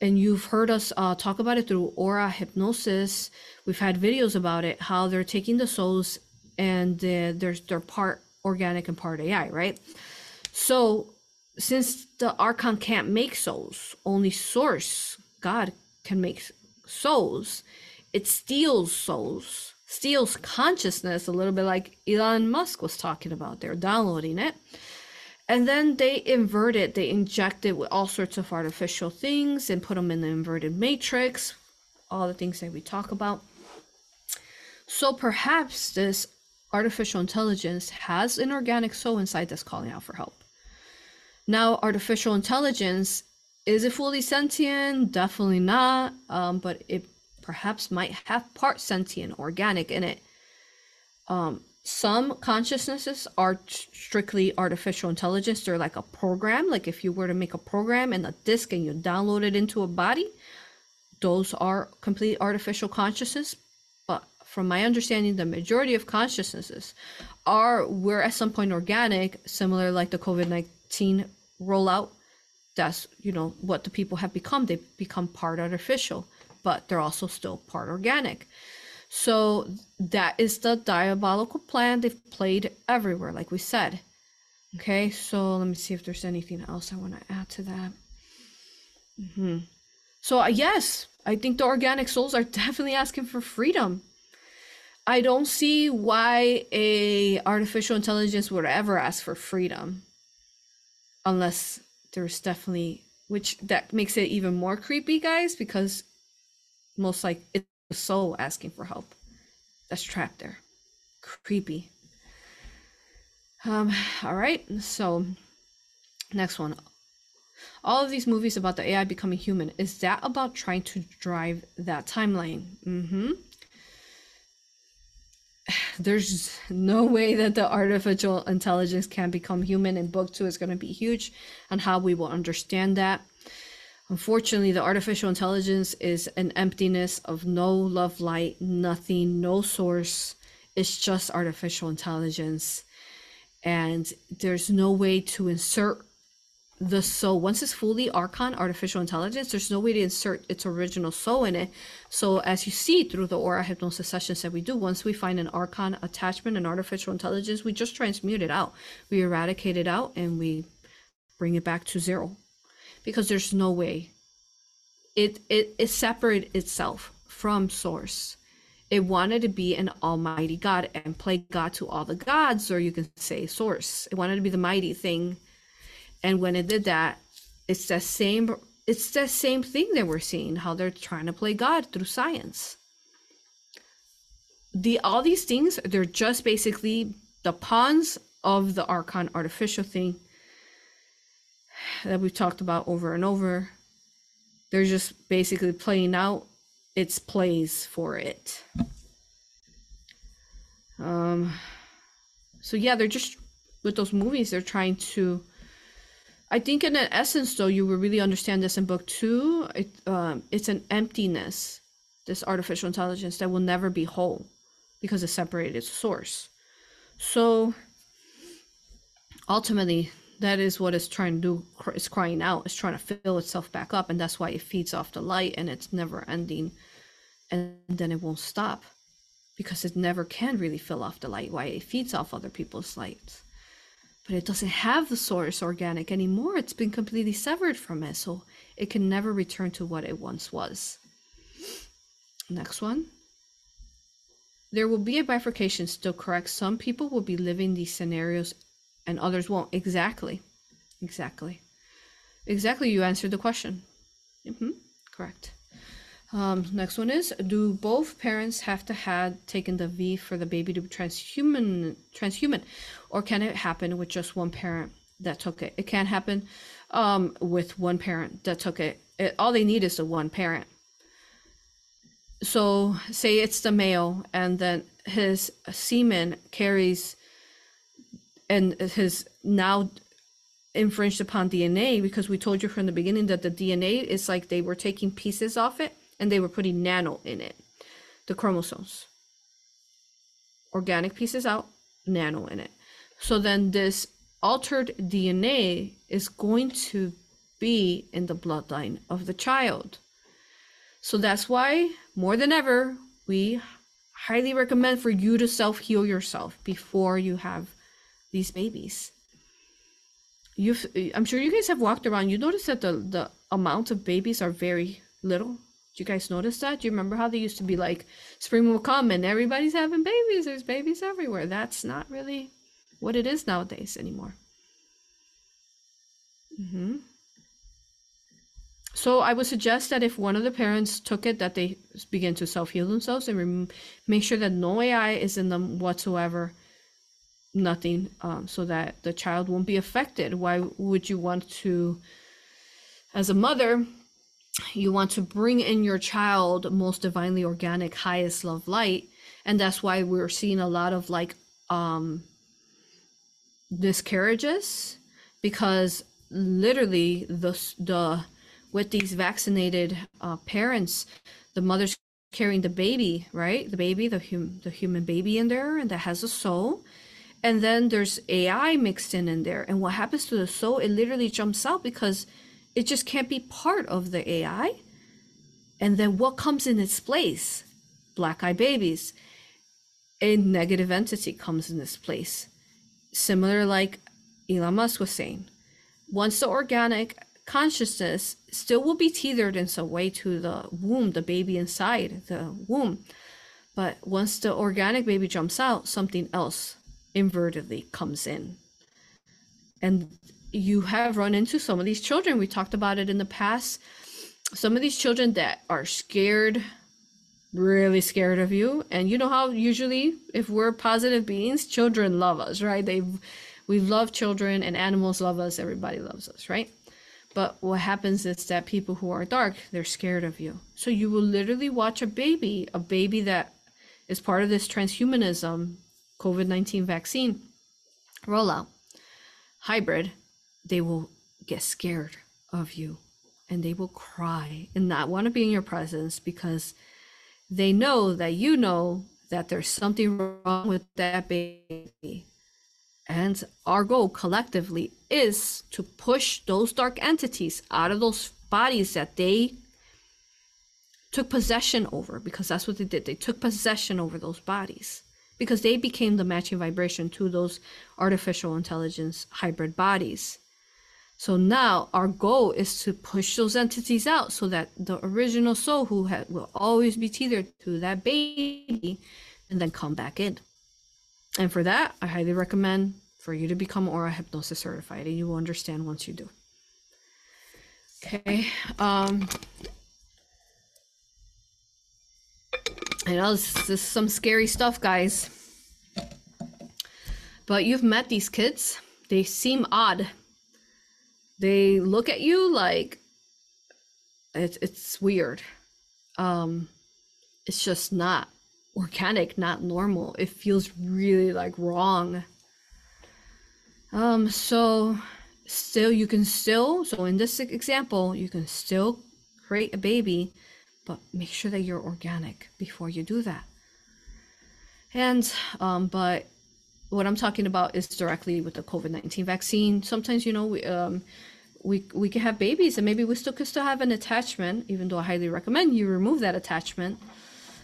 and you've heard us uh, talk about it through aura hypnosis. We've had videos about it, how they're taking the souls and uh, they're, they're part organic and part AI, right? So, since the Archon can't make souls, only Source, God, can make souls, it steals souls, steals consciousness, a little bit like Elon Musk was talking about. They're downloading it. And then they invert it, they inject it with all sorts of artificial things and put them in the inverted matrix, all the things that we talk about. So perhaps this artificial intelligence has an organic soul inside that's calling out for help. Now, artificial intelligence is it fully sentient? Definitely not. Um, but it perhaps might have part sentient, organic in it. Um, some consciousnesses are strictly artificial intelligence. They're like a program. Like if you were to make a program and a disk and you download it into a body, those are complete artificial consciousness. But from my understanding, the majority of consciousnesses are we're at some point organic, similar like the COVID nineteen rollout that's you know what the people have become they become part artificial but they're also still part organic so that is the diabolical plan they've played everywhere like we said. Okay so let me see if there's anything else i want to add to that. Mm-hmm. so uh, yes i think the organic souls are definitely asking for freedom. I don't see why a artificial intelligence would ever ask for freedom unless there's definitely which that makes it even more creepy guys because most like it's a soul asking for help. That's trapped there. Creepy. Um all right so next one. All of these movies about the ai becoming human is that about trying to drive that timeline? Mm-hmm. There's no way that the artificial intelligence can become human and book two is going to be huge and how we will understand that Unfortunately, the artificial intelligence is an emptiness of no love, light, nothing, no source. It's just artificial intelligence. And there's no way to insert the soul. Once it's fully Archon artificial intelligence, there's no way to insert its original soul in it. So, as you see through the aura hypnosis sessions that we do, once we find an Archon attachment and artificial intelligence, we just transmute it out. We eradicate it out and we bring it back to zero because there's no way. It it it separated itself from source. It wanted to be an almighty god and play god to all the gods or you can say source. It wanted to be the mighty thing. And when it did that it's the same it's the same thing that we're seeing how they're trying to play god through science. The all these things they're just basically the pawns of the archon artificial thing that we've talked about over and over. They're just basically playing out its plays for it. Um, so yeah, they're just with those movies. They're trying to. I think, in an essence, though, you will really understand this in book two. It, um, it's an emptiness, this artificial intelligence that will never be whole because it separated its source. So ultimately, that is what it's trying to do it's crying out it's trying to fill itself back up and that's why it feeds off the light and it's never ending and then it won't stop because it never can really fill off the light. Why it feeds off other people's lights. But it doesn't have the source organic anymore it's been completely severed from it so it can never return to what it once was. Next one. There will be a bifurcation still correct. Some people will be living these scenarios and others won't. Exactly. Exactly. Exactly. You answered the question. Mm-hmm. Correct. Um, next one is Do both parents have to have taken the V for the baby to be transhuman, transhuman, or can it happen with just one parent that took it? It can happen um, with one parent that took it. it. All they need is the one parent. So, say it's the male, and then his semen carries and has now infringed upon DNA because we told you from the beginning that the DNA is like they were taking pieces off it and they were putting nano in it, the chromosomes. Organic pieces out, nano in it. So then this altered DNA is going to be in the bloodline of the child. So that's why, more than ever, we highly recommend for you to self heal yourself before you have these babies. You've, I'm sure you guys have walked around. You notice that the the amount of babies are very little. Do you guys notice that? Do you remember how they used to be like, spring will come and everybody's having babies. There's babies everywhere. That's not really what it is nowadays anymore. Mm-hmm. So I would suggest that if one of the parents took it, that they begin to self heal themselves and rem- make sure that no AI is in them whatsoever nothing um, so that the child won't be affected. Why would you want to as a mother you want to bring in your child most divinely organic highest love light? And that's why we're seeing a lot of like um miscarriages because literally the the with these vaccinated uh, parents the mother's carrying the baby right? The baby the hum, the human baby in there and that has a soul and then there's AI mixed in in there. And what happens to the soul? It literally jumps out because it just can't be part of the AI. And then what comes in its place? Black eye babies. A negative entity comes in its place. Similar like Elon Musk was saying. Once the organic consciousness still will be tethered in some way to the womb, the baby inside the womb. But once the organic baby jumps out, something else invertedly comes in. And you have run into some of these children. We talked about it in the past. Some of these children that are scared, really scared of you. And you know how usually if we're positive beings, children love us, right? They we love children and animals love us, everybody loves us, right? But what happens is that people who are dark, they're scared of you. So you will literally watch a baby, a baby that is part of this transhumanism COVID 19 vaccine rollout hybrid, they will get scared of you and they will cry and not want to be in your presence because they know that you know that there's something wrong with that baby. And our goal collectively is to push those dark entities out of those bodies that they took possession over because that's what they did. They took possession over those bodies because they became the matching vibration to those artificial intelligence hybrid bodies. So now our goal is to push those entities out so that the original soul who had, will always be tethered to that baby and then come back in. And for that, I highly recommend for you to become aura hypnosis certified and you will understand once you do. Okay. Um I know this, is some scary stuff, guys. But you've met these kids. They seem odd. They look at you like it's it's weird. Um it's just not organic, not normal. It feels really like wrong. Um so still you can still so in this example you can still create a baby but make sure that you're organic before you do that. And um but what i'm talking about is directly with the covid-19 vaccine. Sometimes you know we um we we can have babies and maybe we still could still have an attachment even though i highly recommend you remove that attachment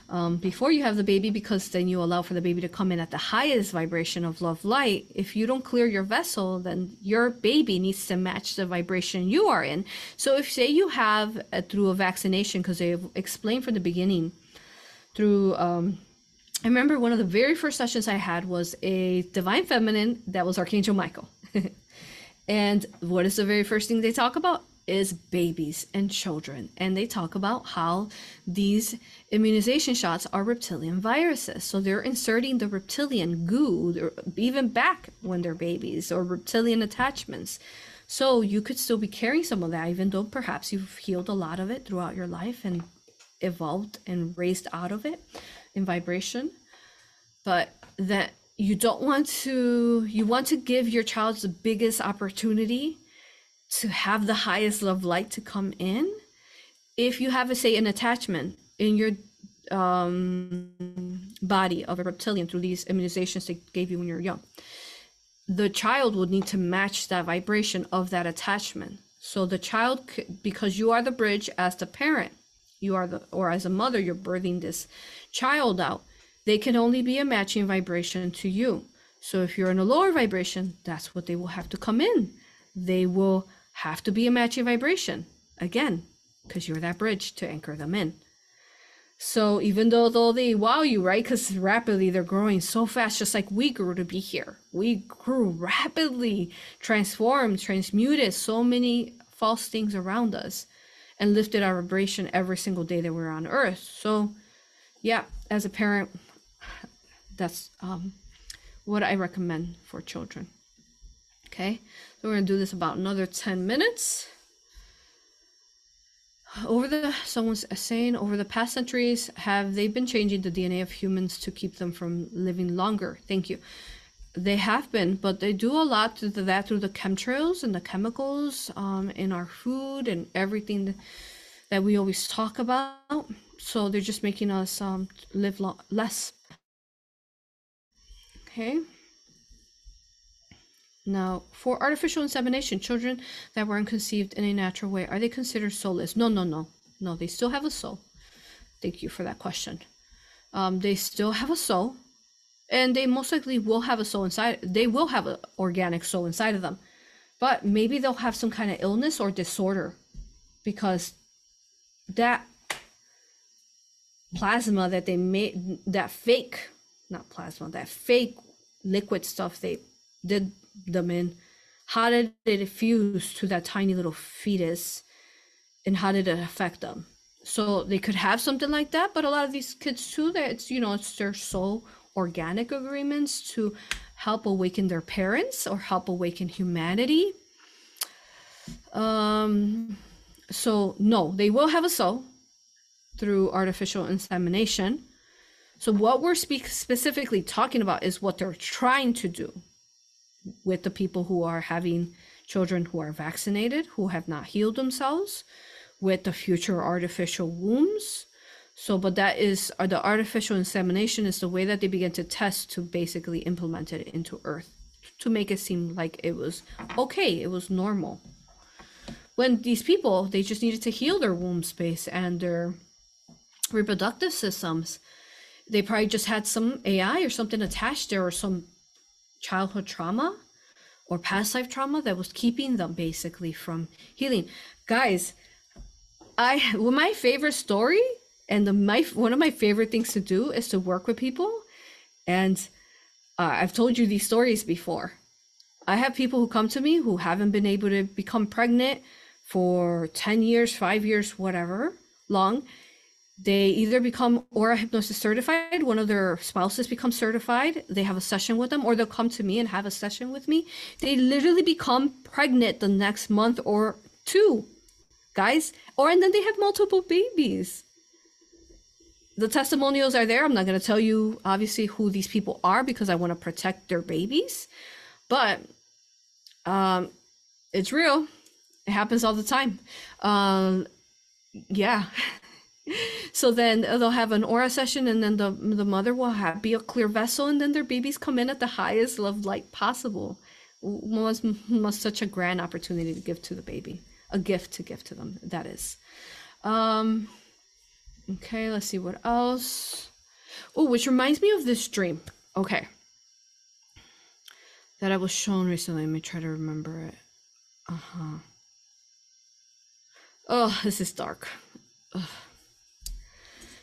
um, before you have the baby because then you allow for the baby to come in at the highest vibration of love light. If you don't clear your vessel then your baby needs to match the vibration you are in. So if say you have uh, through a vaccination because they explained from the beginning through um, i remember one of the very first sessions i had was a divine feminine that was archangel michael. And what is the very first thing they talk about is babies and children. And they talk about how these immunization shots are reptilian viruses. So they're inserting the reptilian goo, even back when they're babies, or reptilian attachments. So you could still be carrying some of that, even though perhaps you've healed a lot of it throughout your life and evolved and raised out of it in vibration. But that you don't want to, you want to give your child the biggest opportunity to have the highest love light to come in if you have a say an attachment in your um, body of a reptilian through these immunizations they gave you when you're young the child would need to match that vibration of that attachment. So the child because you are the bridge as the parent you are the or as a mother you're birthing this child out they can only be a matching vibration to you. So if you're in a lower vibration that's what they will have to come in. They will have to be a matching vibration again because you're that bridge to anchor them in. So even though though they wow you right? Because rapidly they're growing so fast just like we grew to be here. We grew rapidly transformed transmuted so many false things around us and lifted our vibration every single day that we we're on earth. So yeah as a parent that's um, what i recommend for children okay so we're to do this about another 10 minutes. Over the, someone's saying, over the past centuries, have they been changing the DNA of humans to keep them from living longer? Thank you. They have been, but they do a lot to that through the chemtrails and the chemicals um, in our food and everything that we always talk about. So they're just making us um, live lo- less. Okay. Now, for artificial insemination, children that weren't conceived in a natural way, are they considered soulless? No, no, no. No, they still have a soul. Thank you for that question. Um, they still have a soul, and they most likely will have a soul inside. They will have an organic soul inside of them, but maybe they'll have some kind of illness or disorder because that plasma that they made, that fake, not plasma, that fake liquid stuff they did them in. How did it fuse to that tiny little fetus and how did it affect them? So they could have something like that but a lot of these kids too that it's you know it's their soul organic agreements to help awaken their parents or help awaken humanity. Um so no they will have a soul through artificial insemination. So what we're speak- specifically talking about is what they're trying to do with the people who are having children who are vaccinated, who have not healed themselves, with the future artificial wombs. So, but that is uh, the artificial insemination is the way that they begin to test to basically implement it into Earth to make it seem like it was okay, it was normal. When these people, they just needed to heal their womb space and their reproductive systems. They probably just had some AI or something attached there or some childhood trauma or past life trauma that was keeping them basically from healing. Guys, I well, my favorite story and the my one of my favorite things to do is to work with people and uh, I've told you these stories before. I have people who come to me who haven't been able to become pregnant for 10 years, 5 years, whatever long. They either become aura hypnosis certified, one of their spouses becomes certified, they have a session with them, or they'll come to me and have a session with me. They literally become pregnant the next month or two, guys, or and then they have multiple babies the testimonials are there. I'm not going to tell you, obviously, who these people are because I want to protect their babies. But um, it's real. It happens all the time. Um, yeah. so then they'll have an aura session, and then the the mother will have be a clear vessel, and then their babies come in at the highest love light possible. Was was such a grand opportunity to give to the baby, a gift to give to them. That is. Um, Okay, let's see what else. Oh, which reminds me of this dream. Okay. That I was shown recently. Let me try to remember it. Uh huh. Oh, this is dark. Ugh.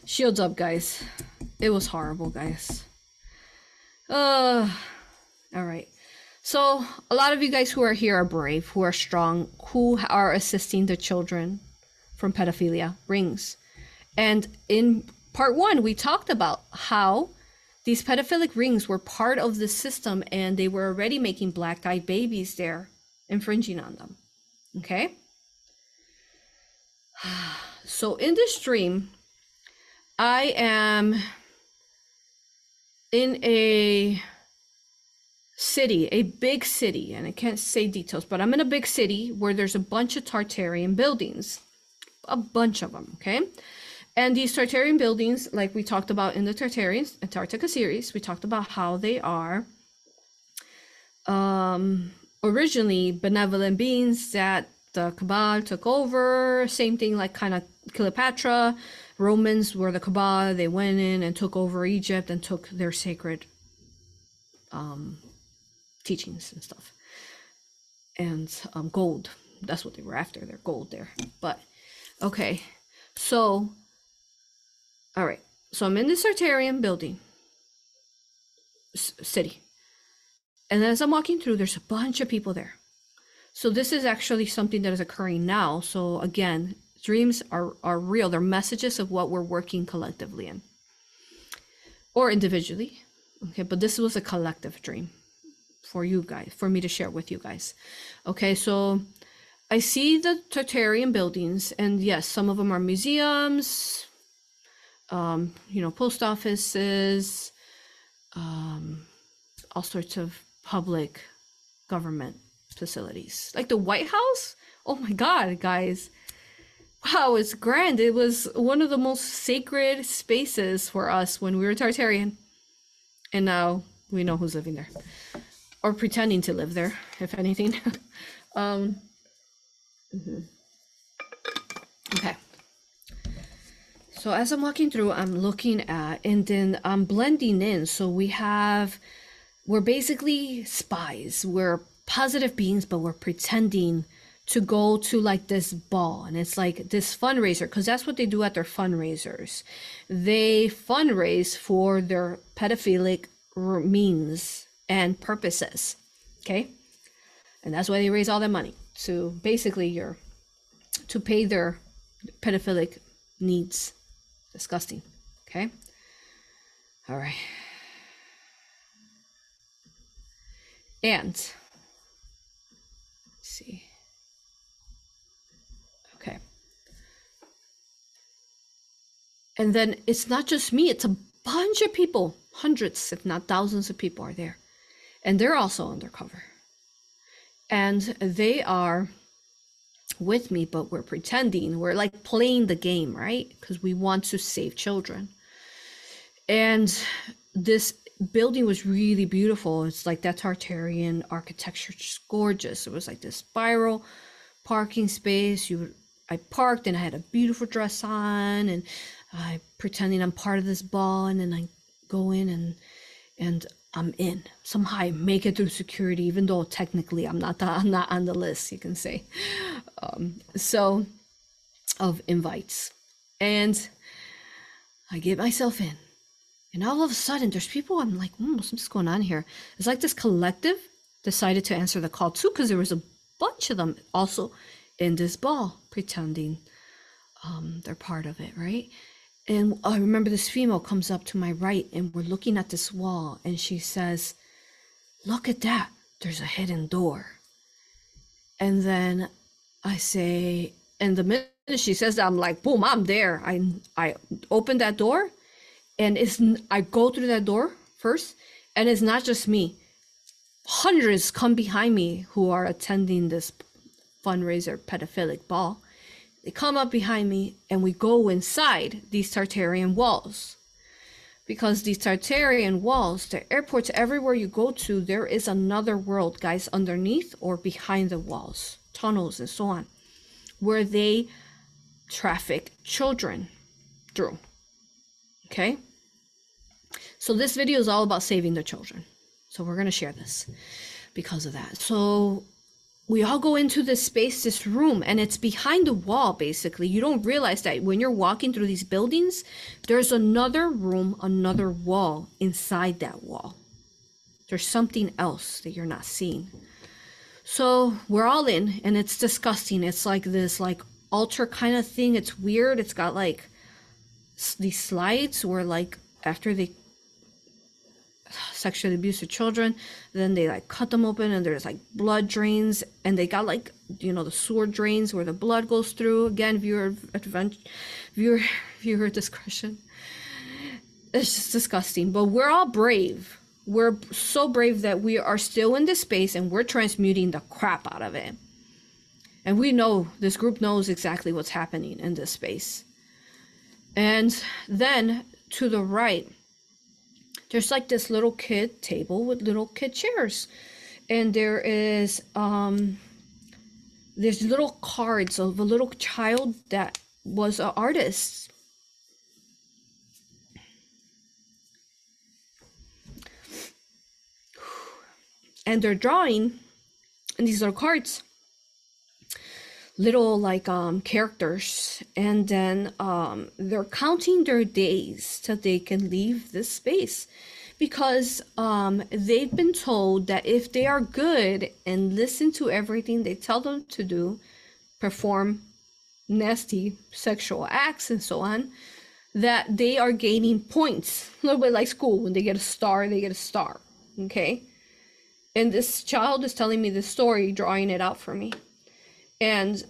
Shields up, guys. It was horrible, guys. Uh, all right. So, a lot of you guys who are here are brave, who are strong, who are assisting the children from pedophilia rings and in part one, we talked about how these pedophilic rings were part of the system and they were already making black eyed babies there, infringing on them. Okay? So in this dream, I am in a city, a big city, and I can't say details, but I'm in a big city where there's a bunch of Tartarian buildings. A bunch of them, okay? And these Tartarian buildings, like we talked about in the Tartarian Antarctica series, we talked about how they are um, originally benevolent beings that the Cabal took over. Same thing, like kind of Cleopatra. Romans were the Cabal. They went in and took over Egypt and took their sacred um, teachings and stuff. And um, gold. That's what they were after. Their gold there. But okay, so all right. So I'm in the Tartarian building, city. And as I'm walking through, there's a bunch of people there. So this is actually something that is occurring now. So again, dreams are, are real. They're messages of what we're working collectively in or individually. Okay, but this was a collective dream for you guys, for me to share with you guys. Okay, so I see the Tartarian buildings, and yes, some of them are museums, um, you know, post offices, um, all sorts of public government facilities, like the White House. Oh my God, guys. Wow, it's grand. It was one of the most sacred spaces for us when we were Tartarian. And now we know who's living there. Or pretending to live there, if anything. um, mm-hmm. Okay. So as I'm walking through, I'm looking at, and then I'm blending in. So we have, we're basically spies. We're positive beings, but we're pretending to go to like this ball and it's like this fundraiser because that's what they do at their fundraisers they fundraise for their pedophilic means and purposes okay and that's why they raise all their money to basically your to pay their pedophilic needs Disgusting. Okay? All right. And see. Okay. And then it's not just me, it's a bunch of people. Hundreds, if not thousands of people are there. And they're also undercover. And they are with me, but we're pretending. We're like playing the game, right? Because we want to save children. And this building was really beautiful. It's like that Tartarian architecture, just gorgeous. It was like this spiral parking space. You I parked and I had a beautiful dress on and I pretending I'm part of this ball and then I go in and and I'm in. Somehow I make it through security, even though technically I'm not the, I'm not on the list, you can say. Um, so of invites. And I get myself in. And all of a sudden there's people I'm like, what's going on here? It's like this collective decided to answer the call too, because there was a bunch of them also in this ball pretending um, they're part of it, right? And I remember this female comes up to my right and we're looking at this wall and she says, Look at that. There's a hidden door. And then I say, and the minute she says that, I'm like, boom, I'm there. I I open that door and it's I go through that door first, and it's not just me. Hundreds come behind me who are attending this fundraiser pedophilic ball they come up behind me and we go inside these Tartarian walls. Because these Tartarian walls, the airports, everywhere you go to, there is another world, guys, underneath or behind the walls, tunnels and so on, where they traffic children through. Okay? So this video is all about saving the children. So we're going to share this because of that. So we all go into this space, this room, and it's behind the wall, basically. You don't realize that when you're walking through these buildings, there's another room, another wall inside that wall. There's something else that you're not seeing. So we're all in, and it's disgusting. It's like this, like, altar kind of thing. It's weird. It's got like these slides where, like, after they sexually abusive children. Then they like cut them open and there's like blood drains and they got like you know the sewer drains where the blood goes through. Again, viewer advent viewer viewer discretion. It's just disgusting. But we're all brave. We're so brave that we are still in this space and we're transmuting the crap out of it. And we know this group knows exactly what's happening in this space. And then to the right, there's like this little kid table with little kid chairs. And there is um there's little cards of a little child that was an artist. And they're drawing and these are cards little like um characters and then um they're counting their days till they can leave this space. Because um they've been told that if they are good and listen to everything they tell them to do perform nasty sexual acts and so on that they are gaining points. A little bit like school when they get a star they get a star okay? And this child is telling me this story drawing it out for me. And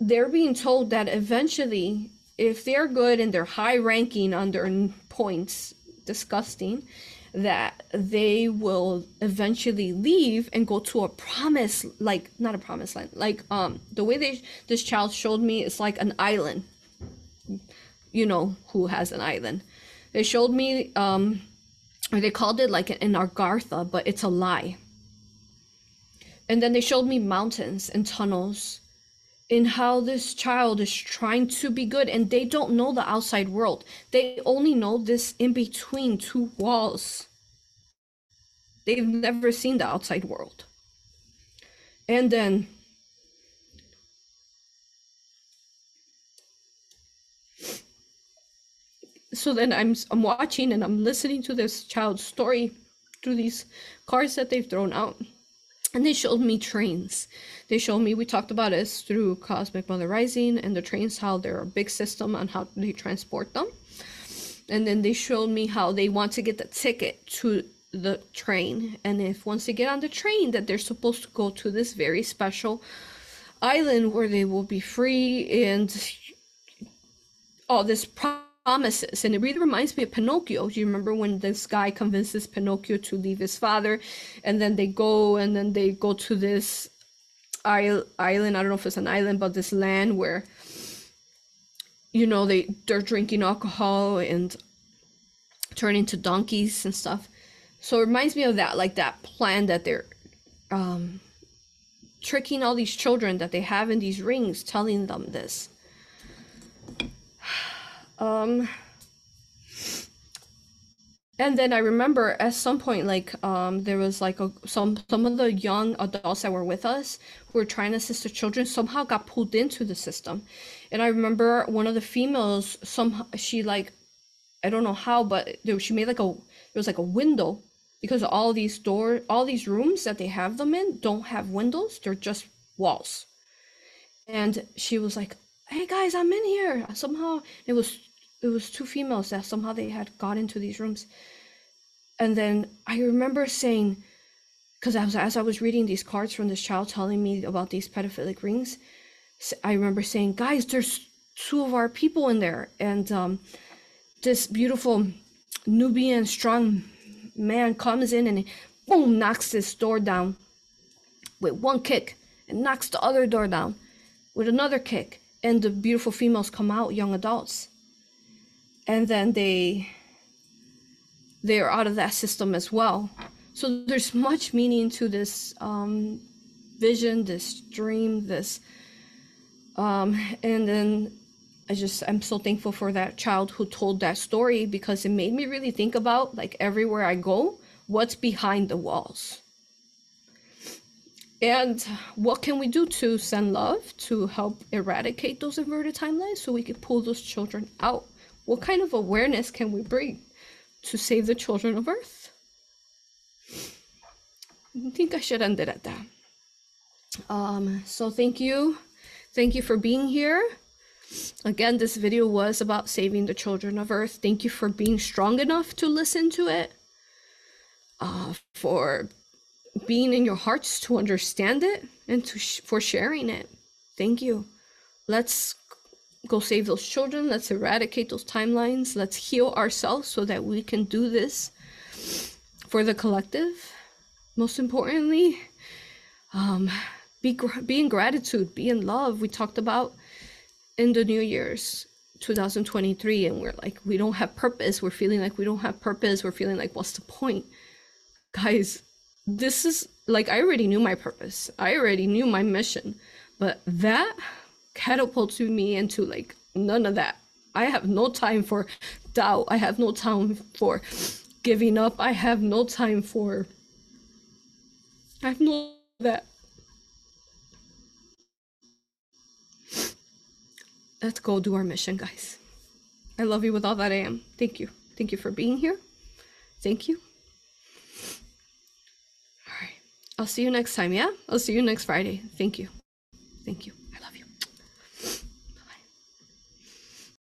they're being told that eventually if they're good and they're high ranking on their points disgusting that they will eventually leave and go to a promise like not a promised land like um the way they this child showed me is like an island. You know who has an island. They showed me um or they called it like an Agartha, but it's a lie. And then they showed me mountains and tunnels in how this child is trying to be good and they don't know the outside world. They only know this in between two walls. They've never seen the outside world. And then so then I'm I'm watching and I'm listening to this child's story through these cards that they've thrown out and they showed me trains. They showed me, we talked about this through Cosmic Mother Rising and the trains, how they're a big system on how they transport them. And then they showed me how they want to get the ticket to the train. And if once they get on the train, that they're supposed to go to this very special island where they will be free and all this promises. And it really reminds me of Pinocchio. Do you remember when this guy convinces Pinocchio to leave his father? And then they go and then they go to this island. I don't know if it's an island, but this land where you know they they're drinking alcohol and turn into donkeys and stuff. So it reminds me of that, like that plan that they're um, tricking all these children that they have in these rings, telling them this. Um, and then I remember at some point, like um, there was like a, some some of the young adults that were with us who were trying to assist the children somehow got pulled into the system, and I remember one of the females some she like I don't know how, but there, she made like a there was like a window because all these door all these rooms that they have them in don't have windows; they're just walls. And she was like, "Hey guys, I'm in here." Somehow it was it was two females that somehow they had got into these rooms. And then I remember saying, because I was as I was reading these cards from this child telling me about these pedophilic rings, I remember saying, "Guys, there's two of our people in there," and um, this beautiful Nubian strong man comes in and boom knocks this door down with one kick and knocks the other door down with another kick and the beautiful females come out young adults and then they they're out of that system as well so there's much meaning to this um, vision this dream this um, and then I just I'm so thankful for that child who told that story because it made me really think about like everywhere I go, what's behind the walls. And what can we do to send love to help eradicate those inverted timelines so we can pull those children out? What kind of awareness can we bring to save the children of Earth? I think I should end it at that. Um, so thank you. Thank you for being here. Again, this video was about saving the children of Earth. Thank you for being strong enough to listen to it, uh, for being in your hearts to understand it, and to sh- for sharing it. Thank you. Let's go save those children. Let's eradicate those timelines. Let's heal ourselves so that we can do this for the collective. Most importantly, um, be gr- be in gratitude, be in love. We talked about in the new year's 2023 and we're like we don't have purpose we're feeling like we don't have purpose we're feeling like what's the point guys this is like i already knew my purpose i already knew my mission but that catapulted me into like none of that i have no time for doubt i have no time for giving up i have no time for i have no that let's go do our mission, guys. I love you with all that I am. Thank you. Thank you for being here. Thank you. All right. I'll see you next time, yeah? I'll see you next Friday. Thank you. Thank you.